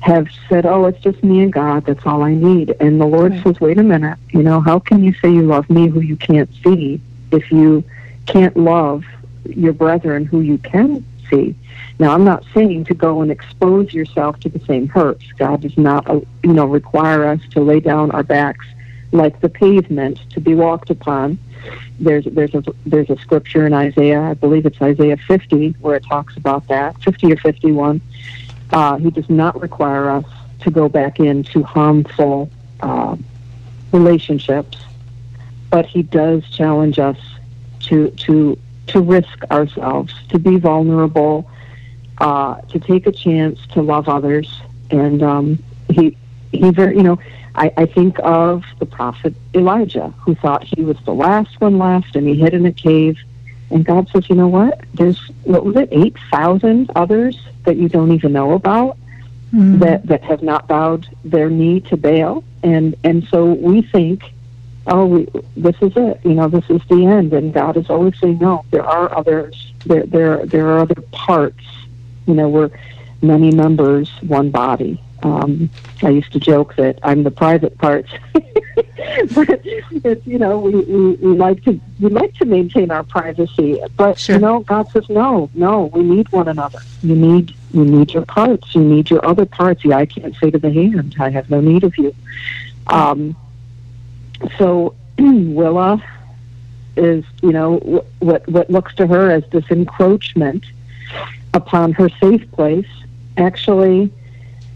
have said, oh, it's just me and God. That's all I need. And the Lord right. says, wait a minute. You know, how can you say you love me who you can't see if you can't love your brethren who you can see? Now, I'm not saying to go and expose yourself to the same hurts. God does not, uh, you know, require us to lay down our backs like the pavement to be walked upon. There's there's a there's a scripture in Isaiah, I believe it's Isaiah 50, where it talks about that, 50 or 51. Uh, he does not require us to go back into harmful uh, relationships, but he does challenge us to to to risk ourselves, to be vulnerable, uh, to take a chance to love others. And um, he, he very, you know, I, I think of the prophet Elijah, who thought he was the last one left, and he hid in a cave. And God says, you know what? There's what was it, eight thousand others that you don't even know about mm-hmm. that that have not bowed their knee to Baal. And and so we think, oh, we, this is it. You know, this is the end. And God is always saying, no, there are others. There there there are other parts you know, we're many members, one body. Um, I used to joke that I'm the private parts, but it's you know we, we, we like to we like to maintain our privacy, but sure. you know God says no, no, we need one another. You need you need your parts, you need your other parts. Eye can't say to the hand, I have no need of you. Um, so Willa is you know what what looks to her as this encroachment upon her safe place. Actually,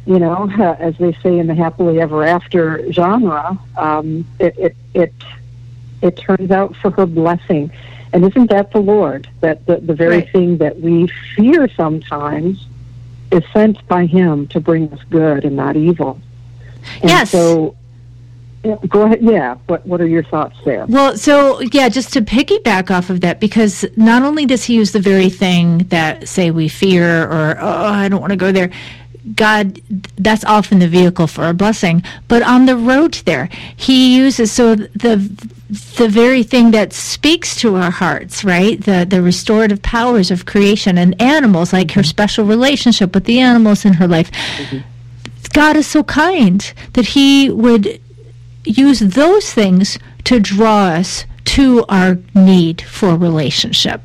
you know, as they say in the happily ever after genre, um, it, it it it turns out for her blessing. And isn't that the Lord? That the, the very right. thing that we fear sometimes is sent by Him to bring us good and not evil. And yes. So Go ahead. Yeah. What What are your thoughts there? Well, so yeah, just to piggyback off of that, because not only does he use the very thing that say we fear or oh I don't want to go there. God, that's often the vehicle for a blessing. But on the road there, He uses so the the very thing that speaks to our hearts, right? The the restorative powers of creation and animals, like her special relationship with the animals in her life. Mm-hmm. God is so kind that He would use those things to draw us to our need for relationship.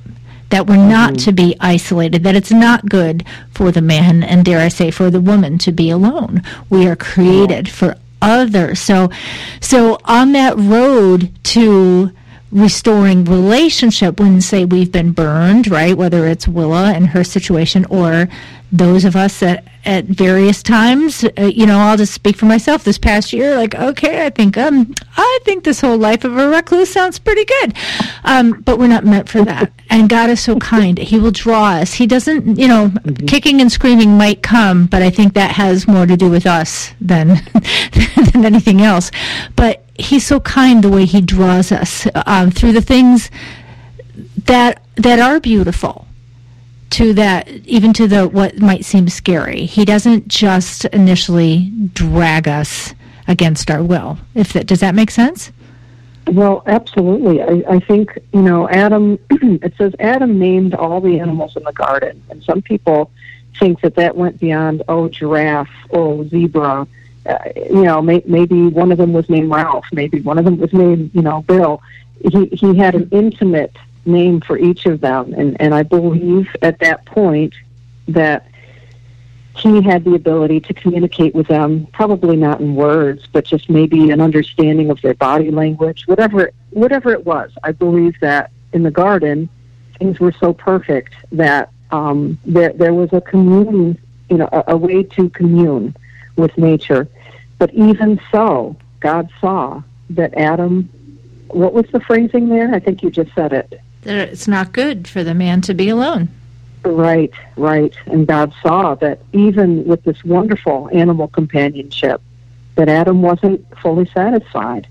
That we're not mm-hmm. to be isolated, that it's not good for the man and, dare I say, for the woman to be alone. We are created for others. So, so on that road to restoring relationship when say we've been burned right whether it's willa and her situation or those of us that at various times uh, you know i'll just speak for myself. This past year like okay i think um i think this whole life of a recluse sounds pretty good. Um but we're not meant for that. And god is so kind. He will draw us. He doesn't you know mm-hmm. kicking and screaming might come but i think that has more to do with us than than anything else. But he's so kind the way he draws us um, through the things that that are beautiful to that even to the what might seem scary. He doesn't just initially drag us against our will. If that does that make sense? Well absolutely. I, I think you know adam it says adam named all the animals in the garden. And some people think that that went beyond oh giraffe oh zebra. Uh, you know, may, maybe one of them was named Ralph, maybe one of them was named, you know, Bill. He he had an intimate name for each of them, and and I believe at that point that he had the ability to communicate with them, probably not in words, but just maybe an understanding of their body language, whatever whatever it was. I believe that in the garden, things were so perfect that um, there there was a commune, you know, a, a way to commune with nature. But even so, God saw that Adam, what was the phrasing there? I think you just said it. That it's not good for the man to be alone. Right, right. And God saw that even with this wonderful animal companionship, that Adam wasn't fully satisfied.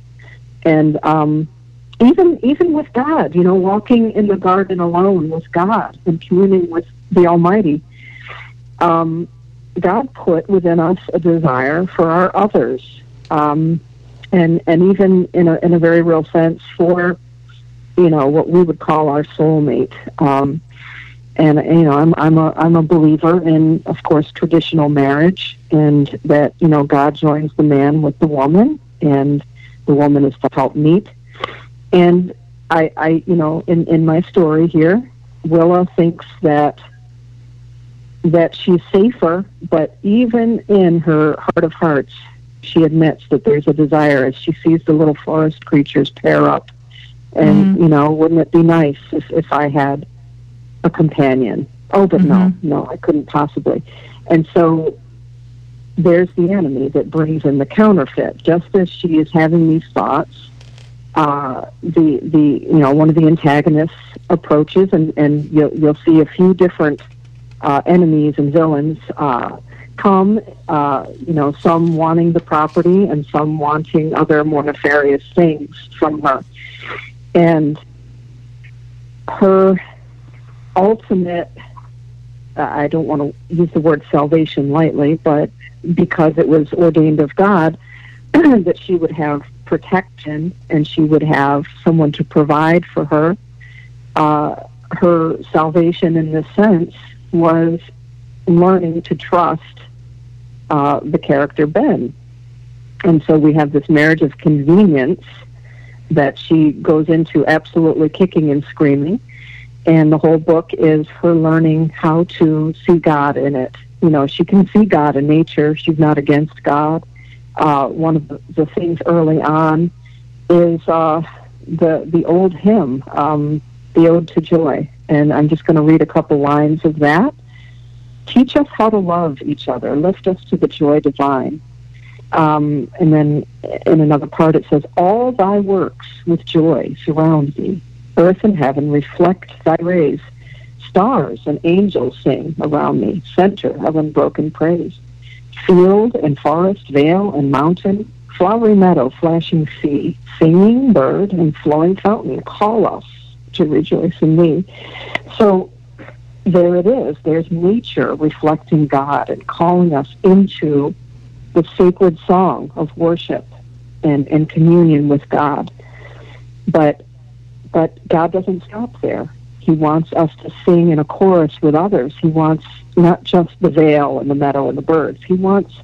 And um, even even with God, you know, walking in the garden alone with God and communing with the Almighty, um, God put within us a desire for our others, um, and and even in a in a very real sense for, you know, what we would call our soulmate. Um, and you know, I'm I'm a I'm a believer in, of course, traditional marriage, and that you know God joins the man with the woman, and the woman is the helpmeet. And I, I, you know, in in my story here, Willa thinks that that she's safer, but even in her heart of hearts, she admits that there's a desire as she sees the little forest creatures pair up. And, mm-hmm. you know, wouldn't it be nice if, if I had a companion? Oh, but mm-hmm. no, no, I couldn't possibly. And so there's the enemy that brings in the counterfeit. Just as she is having these thoughts, uh, the the you know one of the antagonists approaches, and and you'll you'll see a few different uh, enemies and villains uh, come, uh, you know, some wanting the property and some wanting other more nefarious things from her. And her ultimate, uh, I don't want to use the word salvation lightly, but because it was ordained of God that she would have protection and she would have someone to provide for her. Uh, her salvation in this sense was learning to trust uh, the character Ben. And so we have this marriage of convenience that she goes into absolutely kicking and screaming. And the whole book is her learning how to see God in it. You know, she can see God in nature. She's not against God. Uh, one of the, things early on is uh, the the old hymn, um, the Ode to Joy, and I'm just going to read a couple lines of that. Teach us how to love each other. Lift us to the joy divine. Um, and then in another part it says, All thy works with joy surround thee. Earth and heaven reflect thy rays. Stars and angels sing around me, center of unbroken praise. Field and forest, vale and mountain, flowery meadow, flashing sea, singing bird and flowing fountain call us to rejoice in thee. So there it is. There's nature reflecting God and calling us into the sacred song of worship and, and communion with God. But but God doesn't stop there. He wants us to sing in a chorus with others. He wants not just the vale and the meadow and the birds. He wants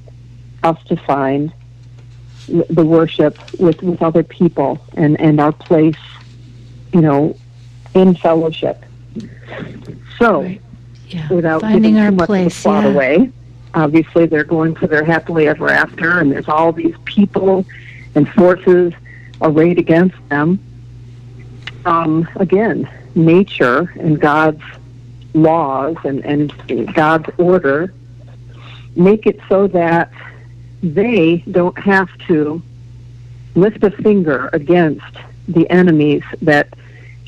us to find the worship with, with other people and, and our place, you know, in fellowship. So, right. yeah. without Finding giving too much place, of the plot yeah. away, obviously they're going for their happily ever after, and there's all these people and forces arrayed against them. um, again, nature and God's laws and, and God's order make it so that they don't have to lift a finger against the enemies that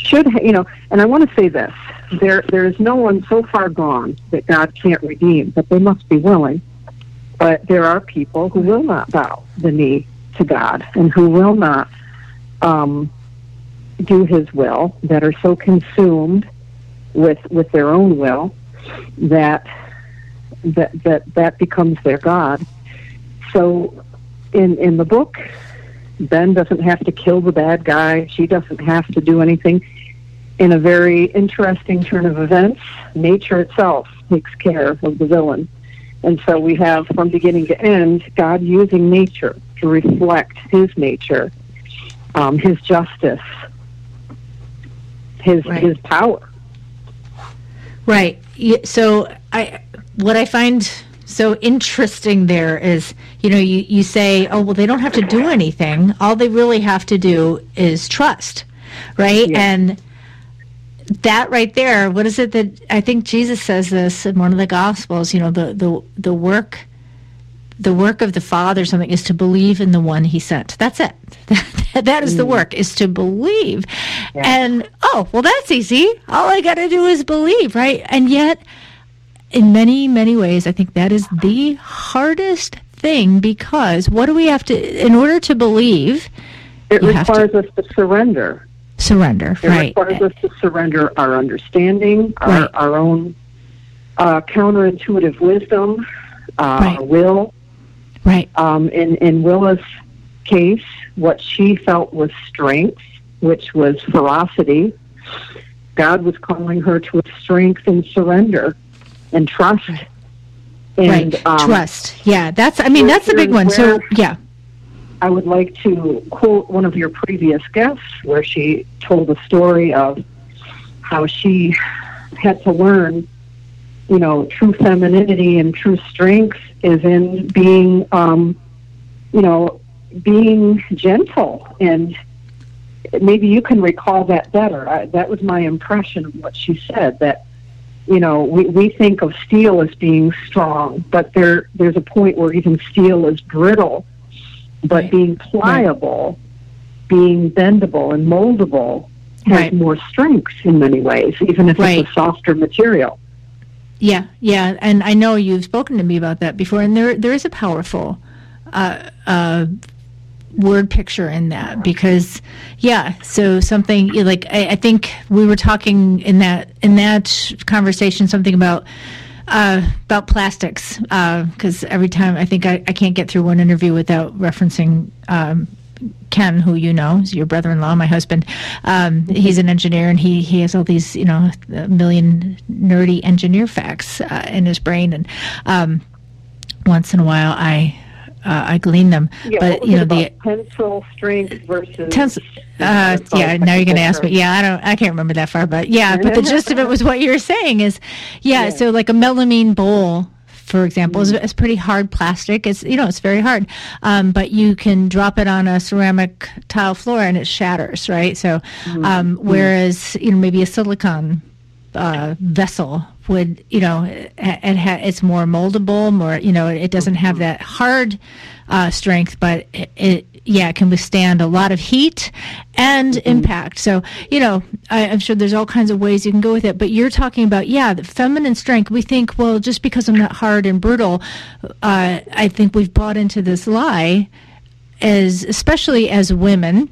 should, you know, and I want to say this there, there is no one so far gone that God can't redeem, but they must be willing. But there are people who will not bow the knee to God and who will not um, do His will, that are so consumed with with their own will that that that that becomes their God. So, in in the book, Ben doesn't have to kill the bad guy. She doesn't have to do anything. In a very interesting turn of events, nature itself takes care of the villain. And so we have, from beginning to end, God using nature to reflect His nature, um, His justice, His right. His power. Right. So I, what I find so interesting there is, you know, you, you say, oh, well, they don't have to do anything. All they really have to do is trust, right? Yeah. And that right there, what is it that I think Jesus says this in one of the Gospels? You know, the the the work, the work of the Father, something is to believe in the one He sent. That's it. that is mm. the work is to believe. Yeah. And oh, well, that's easy. All I got to do is believe, right? And yet, in many many ways, I think that is the hardest thing because what do we have to in order to believe? It requires to, us to surrender surrender. It right. requires us to surrender our understanding, our, right. our own uh, counterintuitive wisdom, uh, right. will. Right. Um, in in Willa's case, what she felt was strength, which was ferocity. God was calling her to a strength and surrender and trust. And, right. Um, trust. Yeah, that's. I mean, that's a big one. So yeah. I would like to quote one of your previous guests where she told a story of how she had to learn, you know, true femininity and true strength is in being, um, you know, being gentle. And maybe you can recall that better. I, that was my impression of what she said that you know, we, we think of steel as being strong, but there there's a point where even steel is brittle but right. being pliable, right. being bendable and moldable has right. more strength in many ways, even if it's a softer material. Yeah, yeah, and I know you've spoken to me about that before, and there there is a powerful uh, uh, word picture in that because, yeah, so something like I, I think we were talking in that in that conversation something about uh, about plastics, because uh, every time I think I, I, can't get through one interview without referencing um, Ken, who you know is your brother-in-law, my husband. Um. He's an engineer, and he he has all these you know a million nerdy engineer facts uh, in his brain, and um, once in a while I uh, I glean them. Yeah, but you know the tensile strength versus tensile. Uh, yeah, now you're going to ask me. Yeah, I don't. I can't remember that far, but yeah. But the gist of it was what you were saying is, yeah. yeah. So like a melamine bowl for example, mm-hmm. is, is, pretty hard plastic. It's you know it's very hard, um, but you can drop it on a ceramic tile floor and it shatters, right? So, mm-hmm. um, mm-hmm. whereas you know maybe a silicone uh, vessel would you know it, it ha- it's more moldable more you know it doesn't have that hard uh, strength but it, it, yeah it can withstand a lot of heat and mm-hmm. impact so you know I, am sure there's all kinds of ways you can go with it but you're talking about yeah the feminine strength we think well just because i'm not hard and brutal uh, i think we've bought into this lie as especially as women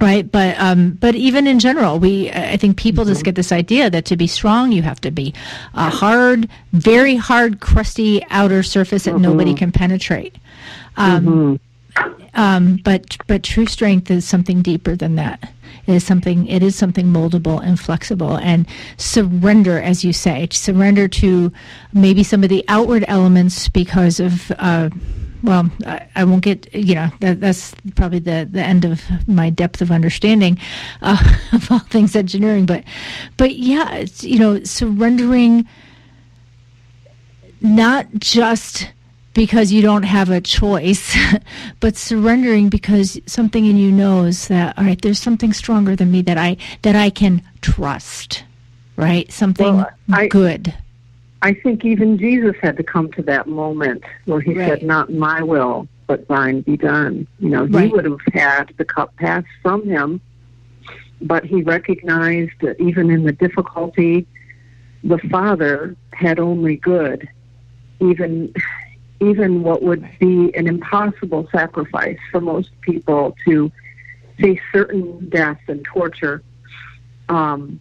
right but um but even in general we i think people mm-hmm. just get this idea that to be strong you have to be a hard very hard crusty outer surface that mm-hmm. nobody can penetrate um, mm-hmm. um but but true strength is something deeper than that it is something it is something moldable and flexible and surrender as you say surrender to maybe some of the outward elements because of uh well, I, I, won't get, you know, that, that's probably the, the end of my depth of understanding uh, of all things engineering. But, but yeah, it's, you know, surrendering not just because you don't have a choice, but surrendering because something in you knows that all right, there's something stronger than me that I that I can trust, right? Something well, I, good. I think even Jesus had to come to that moment where he right. said, "Not my will, but thine be done." You know, he would have had the cup passed from him, but he recognized that even in the difficulty, the Father had only good. Even even what would be an impossible sacrifice for most people to face certain death and torture. Um,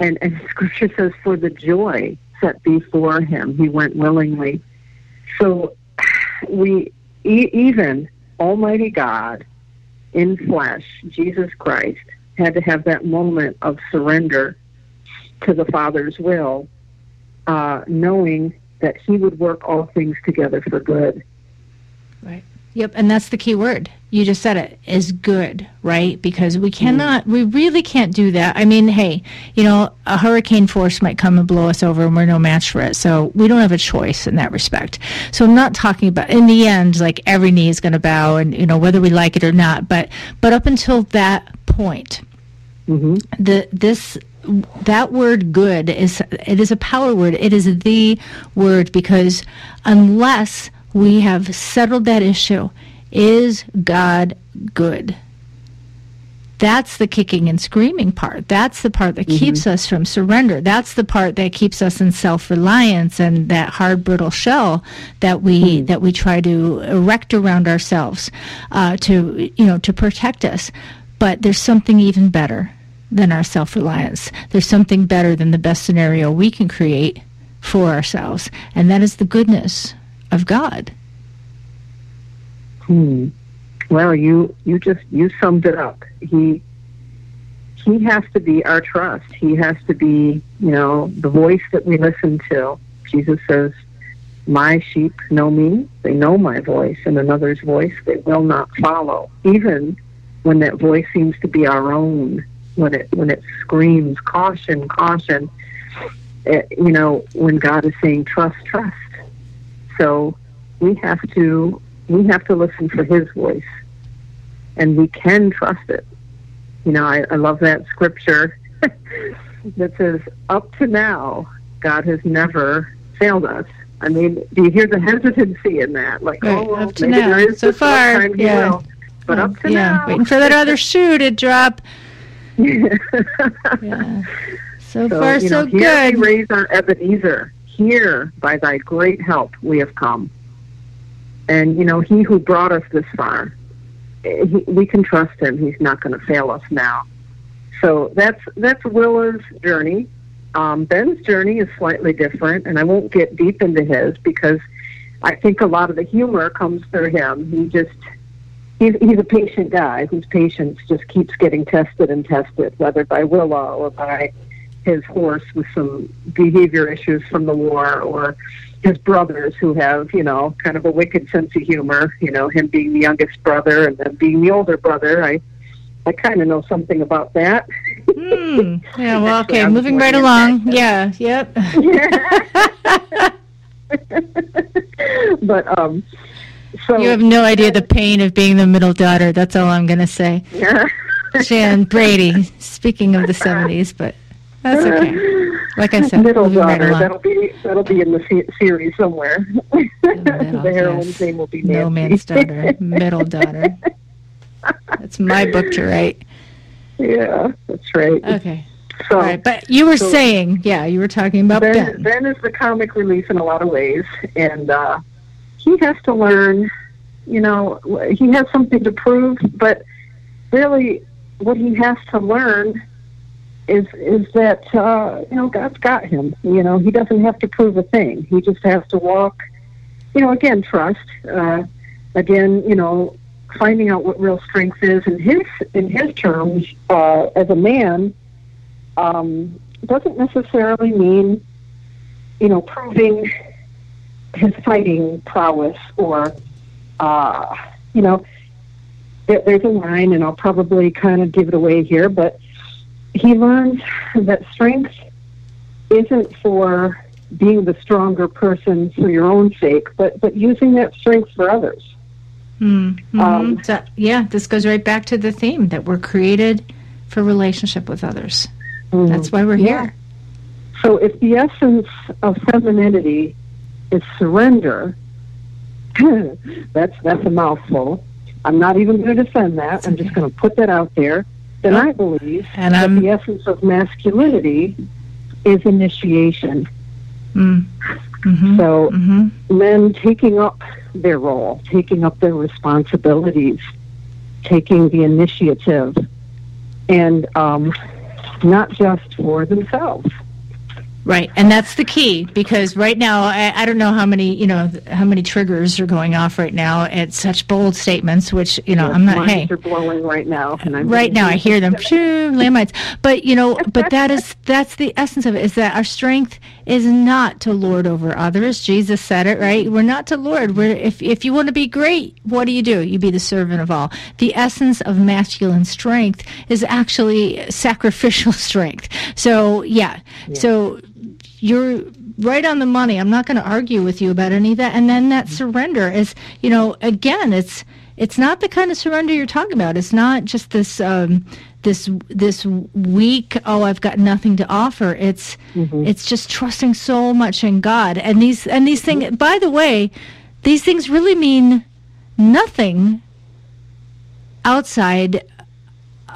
and, and Scripture says, for the joy set before him, he went willingly. So we, e- even Almighty God in flesh, Jesus Christ, had to have that moment of surrender to the Father's will, uh, knowing that He would work all things together for good. Right. Yep, and that's the key word. You just said it is good, right? Because we cannot, mm. we really can't do that. I mean, hey, you know, a hurricane force might come and blow us over, and we're no match for it. So we don't have a choice in that respect. So I'm not talking about in the end, like every knee is going to bow, and you know whether we like it or not. But but up until that point, mm-hmm. the this that word good is it is a power word it is the word because unless we have settled that issue is god good that's the kicking and screaming part that's the part that mm-hmm. keeps us from surrender that's the part that keeps us in self-reliance and that hard brittle shell that we mm-hmm. that we try to erect around ourselves uh, to you know to protect us but there's something even better than our self reliance. There's something better than the best scenario we can create for ourselves, and that is the goodness of God. Hmm. Well, you you just you summed it up. He he has to be our trust. He has to be, you know, the voice that we listen to. Jesus says, "My sheep know me; they know my voice, and another's voice they will not follow." Even when that voice seems to be our own when it when it screams caution, caution. It, you know, when God is saying trust, trust. So we have to we have to listen for His voice, and we can trust it. You know, I, I love that scripture that says, "Up to now, God has never failed us." I mean, do you hear the hesitancy in that? Like, right, oh, well, up to now, so far, yeah. But up to yeah. now, waiting for that other shoe to drop yeah. So, so far, you know, so good. Here we raise our Ebenezer. Here, by thy great help, we have come. And, you know, he who brought us this far, he, we can trust him. He's not going to fail us now. So that's that's Willa's journey. Um, Ben's journey is slightly different, and I won't get deep into his because I think a lot of the humor comes through him. He just he's he's a patient guy whose patience just keeps getting tested and tested, whether by Willa or by his horse with some behavior issues from the war, or his brothers who have you know kind of a wicked sense of humor. You know, him being the youngest brother and then being the older brother. I I kind of know something about that. Hmm. Yeah. Well, okay. Moving right along. Yeah. Yep. but um so you have no idea the pain of being the middle daughter. That's all I'm going to say. Yeah. Jan Brady. Speaking of the '70s, but that's okay. Like I said, middle daughter. Right that'll be that'll be in the series somewhere. The, middle, the heroine's yes. name will be Nancy. No man's daughter. Middle daughter. That's my book to write. Yeah, that's right. Okay. So, All right, but you were so saying, yeah, you were talking about Ben. Ben. Ben is the comic relief in a lot of ways, and uh, he has to learn, you know, he has something to prove, but really what he has to learn is is that uh, you know God's got him. You know, he doesn't have to prove a thing. He just has to walk. You know, again, trust. Uh, again, you know, finding out what real strength is in his in his terms uh, as a man um, doesn't necessarily mean you know proving his fighting prowess or, uh, you know, there, there's a line, and I'll probably kind of give it away here, but he learns that strength isn't for being the stronger person for your own sake, but but using that strength for others. Mm-hmm. Um, so, yeah, this goes right back to the theme that we're created for relationship with others. Mm-hmm. That's why we're yeah. here. So, if the essence of femininity is surrender, that's that's a mouthful. I'm not even going to defend that. I'm just going to put that out there. Then. I believe and that I'm... the essence of masculinity is initiation. Mm. Mm-hmm. So mm-hmm. men taking up their role, taking up their responsibilities, taking the initiative, and um, not just for themselves. Right, and that's the key because right now I, I, don't know how many you know how many triggers are going off right now at such bold statements, which you know yes, I'm not. Hey, are blowing right now, and I'm right now I hear them. landmines, but you know, but that is that's the essence of it. Is that our strength is not to lord over others. Jesus said it right. We're not to lord. We're if if you want to be great, what do you do? You be the servant of all. The essence of masculine strength is actually sacrificial strength. So yeah. yeah. so you're right on the money. I'm not going to argue with you about any of that. And then that surrender is, you know, again, it's it's not the kind of surrender you're talking about. It's not just this um, this this weak. Oh, I've got nothing to offer. It's mm-hmm. it's just trusting so much in God. And these and these things. By the way, these things really mean nothing outside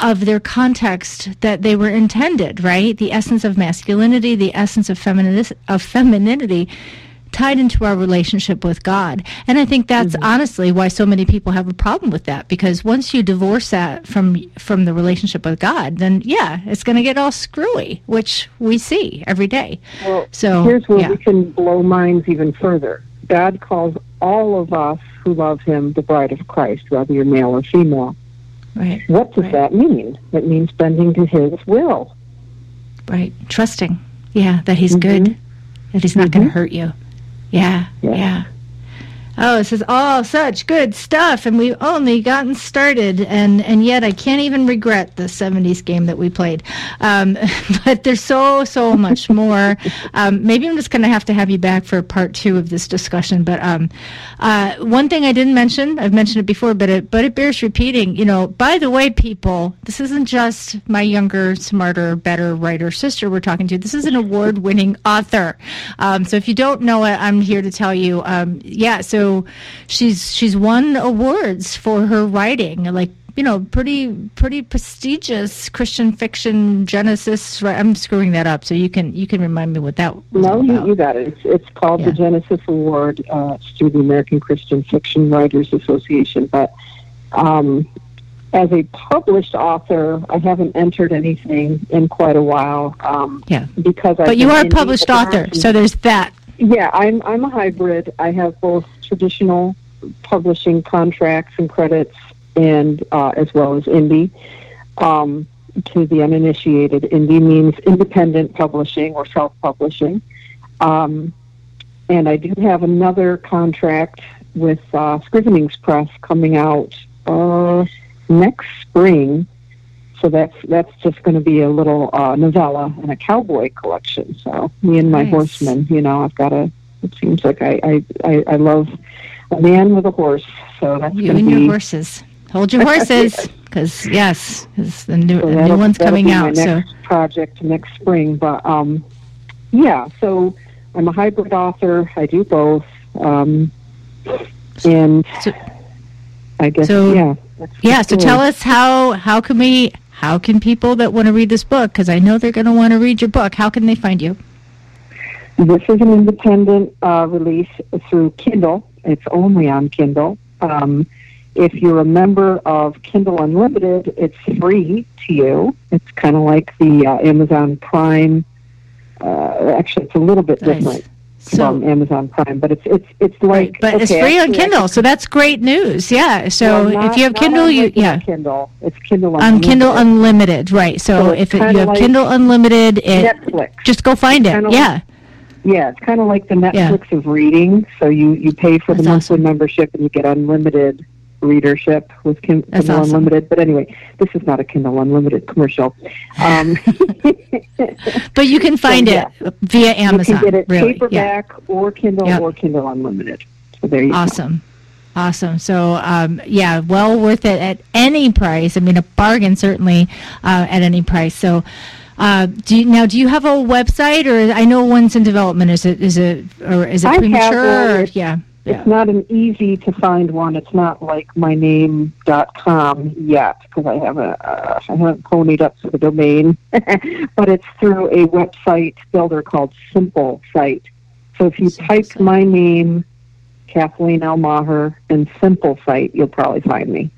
of their context that they were intended, right? The essence of masculinity, the essence of, femini- of femininity tied into our relationship with God. And I think that's mm-hmm. honestly why so many people have a problem with that because once you divorce that from from the relationship with God, then yeah, it's going to get all screwy, which we see every day. Well, so here's where yeah. we can blow minds even further. God calls all of us who love him the bride of Christ, whether you're male or female. Right. What does right. that mean? It means bending to His will. Right. Trusting. Yeah, that He's mm-hmm. good, that He's not mm-hmm. going to hurt you. Yeah, yeah. yeah. Oh, this is all such good stuff, and we've only gotten started, and, and yet I can't even regret the 70s game that we played. Um, but there's so, so much more. Um, maybe I'm just going to have to have you back for part two of this discussion. But um, uh, one thing I didn't mention, I've mentioned it before, but it, but it bears repeating. You know, by the way, people, this isn't just my younger, smarter, better writer sister we're talking to. This is an award winning author. Um, so if you don't know it, I'm here to tell you. Um, yeah, so she's she's won awards for her writing, like you know, pretty pretty prestigious Christian fiction Genesis. Right, I'm screwing that up, so you can you can remind me what that. Was no, you, you got it. It's, it's called yeah. the Genesis Award uh, through the American Christian Fiction Writers Association. But um, as a published author, I haven't entered anything in quite a while. Um, yeah, because I. But you are a published author, so there's that. Yeah, I'm I'm a hybrid. I have both traditional publishing contracts and credits, and uh, as well as indie. Um, to the uninitiated, indie means independent publishing or self-publishing. Um, and I do have another contract with uh, Scrivenings Press coming out uh, next spring. So that's that's just going to be a little uh, novella and a cowboy collection. So me and my nice. horseman, you know, I've got a it seems like I, I, I, I love a man with a horse. So that's you and be... your horses. Hold your horses, because yes, cause the new, so the new one's coming out. so project next spring, but um, yeah. So I'm a hybrid author. I do both, um, and so, I guess so, yeah. Yeah. So tell us how how can we how can people that want to read this book because I know they're going to want to read your book. How can they find you? This is an independent uh, release through Kindle. It's only on Kindle. Um, if you're a member of Kindle Unlimited, it's free to you. It's kind of like the uh, Amazon Prime. Uh, actually, it's a little bit nice. different so, from Amazon Prime, but it's it's it's like but okay, it's free on Kindle, so that's great news. Yeah. So well, not, if you have Kindle, you yeah Kindle. It's Kindle Unlimited. on Kindle Unlimited, right? So, so if it, you have like Kindle Unlimited, it, Netflix. just go find it. Yeah. Like, yeah, it's kind of like the Netflix yeah. of reading. So you you pay for That's the monthly awesome. membership and you get unlimited readership with Kin- Kindle awesome. Unlimited. But anyway, this is not a Kindle Unlimited commercial. Um, But you can find yeah. it via Amazon. you can get it really. Yeah. paperback or Kindle Yep. or Kindle Unlimited. So there you go. Awesome. Awesome. So, um, yeah, well worth it at any price. I mean, a bargain certainly uh, at any price. So, uh, do you, now do you have a website, or I know one's in development? Is it is it or is it I have premature? Or, yeah, yeah. It's not an easy to find one. It's not like myname.com yet because I haven't uh, I haven't ponied up for the domain, but it's through a website builder called Simple Site. So if you Simple type Site. my name, Kathleen L. Maher, and Simple Site, you'll probably find me.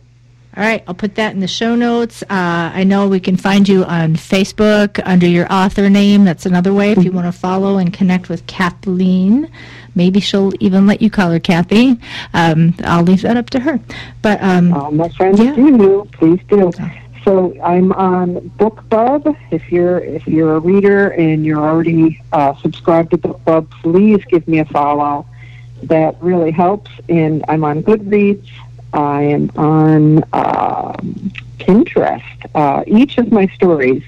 All right, I'll put that in the show notes. Uh, I know we can find you on Facebook under your author name. That's another way if you want to follow and connect with Kathleen. Maybe she'll even let you call her Kathy. Um, I'll leave that up to her. But um, All my friends Yeah. do. Please do. So I'm on BookBub. If you're if you're a reader and you're already uh, subscribed to BookBub, please give me a follow. That really helps. And I'm on Goodreads. I am on um, Pinterest. Uh, each of my stories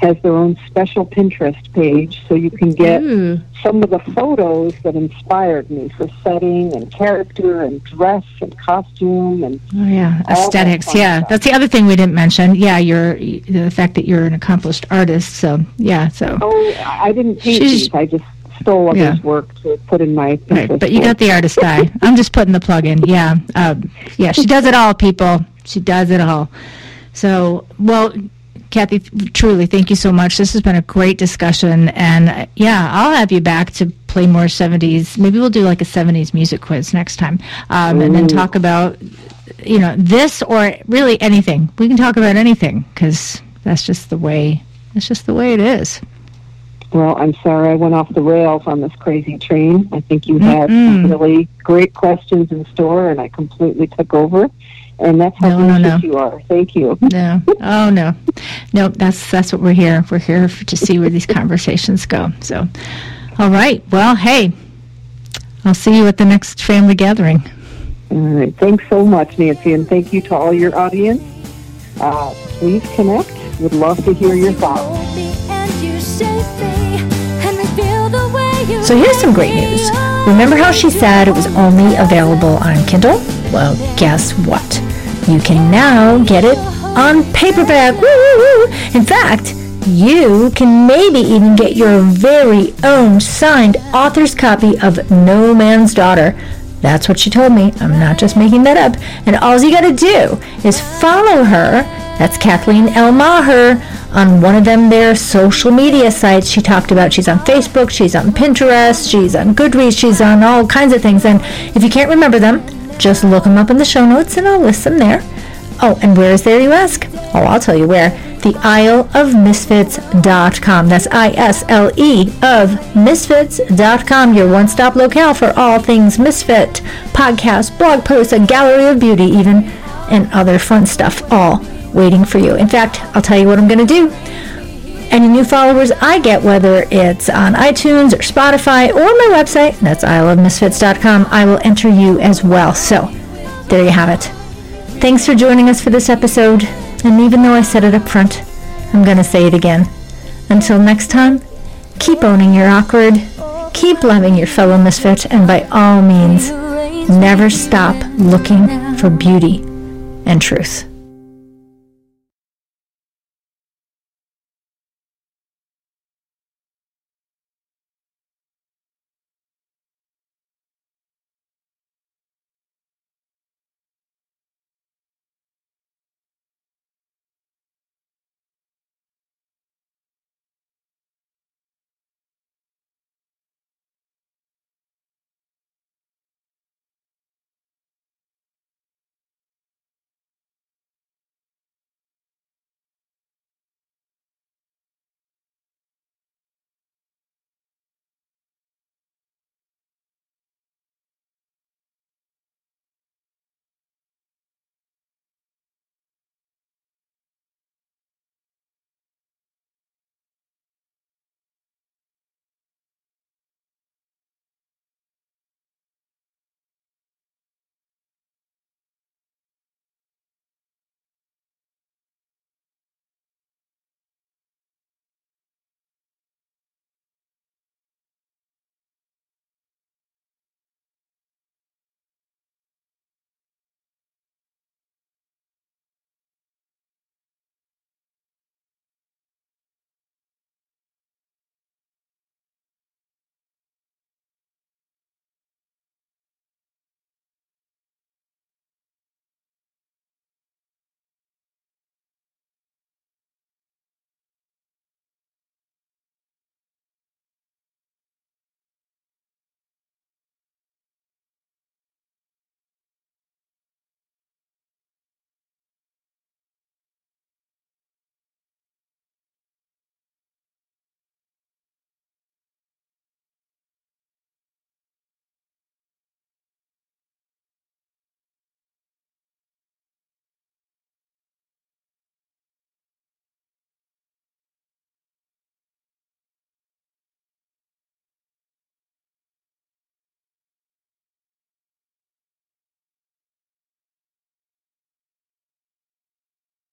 has their own special Pinterest page, so you can get ooh, some of the photos that inspired me for setting and character and dress and costume and oh yeah, All that aesthetics. Yeah, stuff. that's the other thing we didn't mention. Yeah, you're the fact that you're an accomplished artist. So yeah, so Oh, I didn't paint these. I just stole others' Yeah. work to put in my. Right, but you got the artist eye. I'm just putting the plug in. Yeah, um, yeah. She does it all, people. She does it all. So, well, Kathy, truly, thank you so much. This has been a great discussion, and uh, yeah, I'll have you back to play more '70s. Maybe we'll do like a '70s music quiz next time, um, and then talk about you know this or really anything. We can talk about anything because that's just the way. That's just the way it is. Well, I'm sorry I went off the rails on this crazy train. I think you had some Mm-mm. really great questions in store, and I completely took over. And that's how No, no, no. you are. Thank you. No. Oh no. No, that's that's what we're here. We're here f- to see where these conversations go. So, all right. Well, hey, I'll see you at the next family gathering. All right. Thanks so much, Nancy, and thank you to all your audience. Uh, please connect. Would love to hear your thoughts. So here's some great news. Remember how she said it was only available on Kindle? Well, guess what? You can now get it on paperback. Woo, woo, woo. In fact, you can maybe even get your very own signed author's copy of No Man's Daughter. That's what she told me. I'm not just making that up. And all you got to do is follow her. That's Kathleen L. Maher on one of them their social media sites she talked about. She's on Facebook, she's on Pinterest, she's on Goodreads, she's on all kinds of things. And if you can't remember them, just look them up in the show notes and I'll list them there. Oh, and where is there, you ask? Oh, I'll tell you where. The isleofmisfits.com. That's I-S-L-E of misfits.com, your one-stop locale for all things misfit, podcasts, blog posts, a gallery of beauty even, and other fun stuff, all waiting for you. In fact, I'll tell you what I'm going to do. Any new followers I get, whether it's on iTunes or Spotify or my website, that's isleofmisfits.com, I will enter you as well. So, there you have it. Thanks for joining us for this episode. And even though I said it up front, I'm going to say it again. Until next time, keep owning your awkward, keep loving your fellow misfit, and by all means, never stop looking for beauty and truth.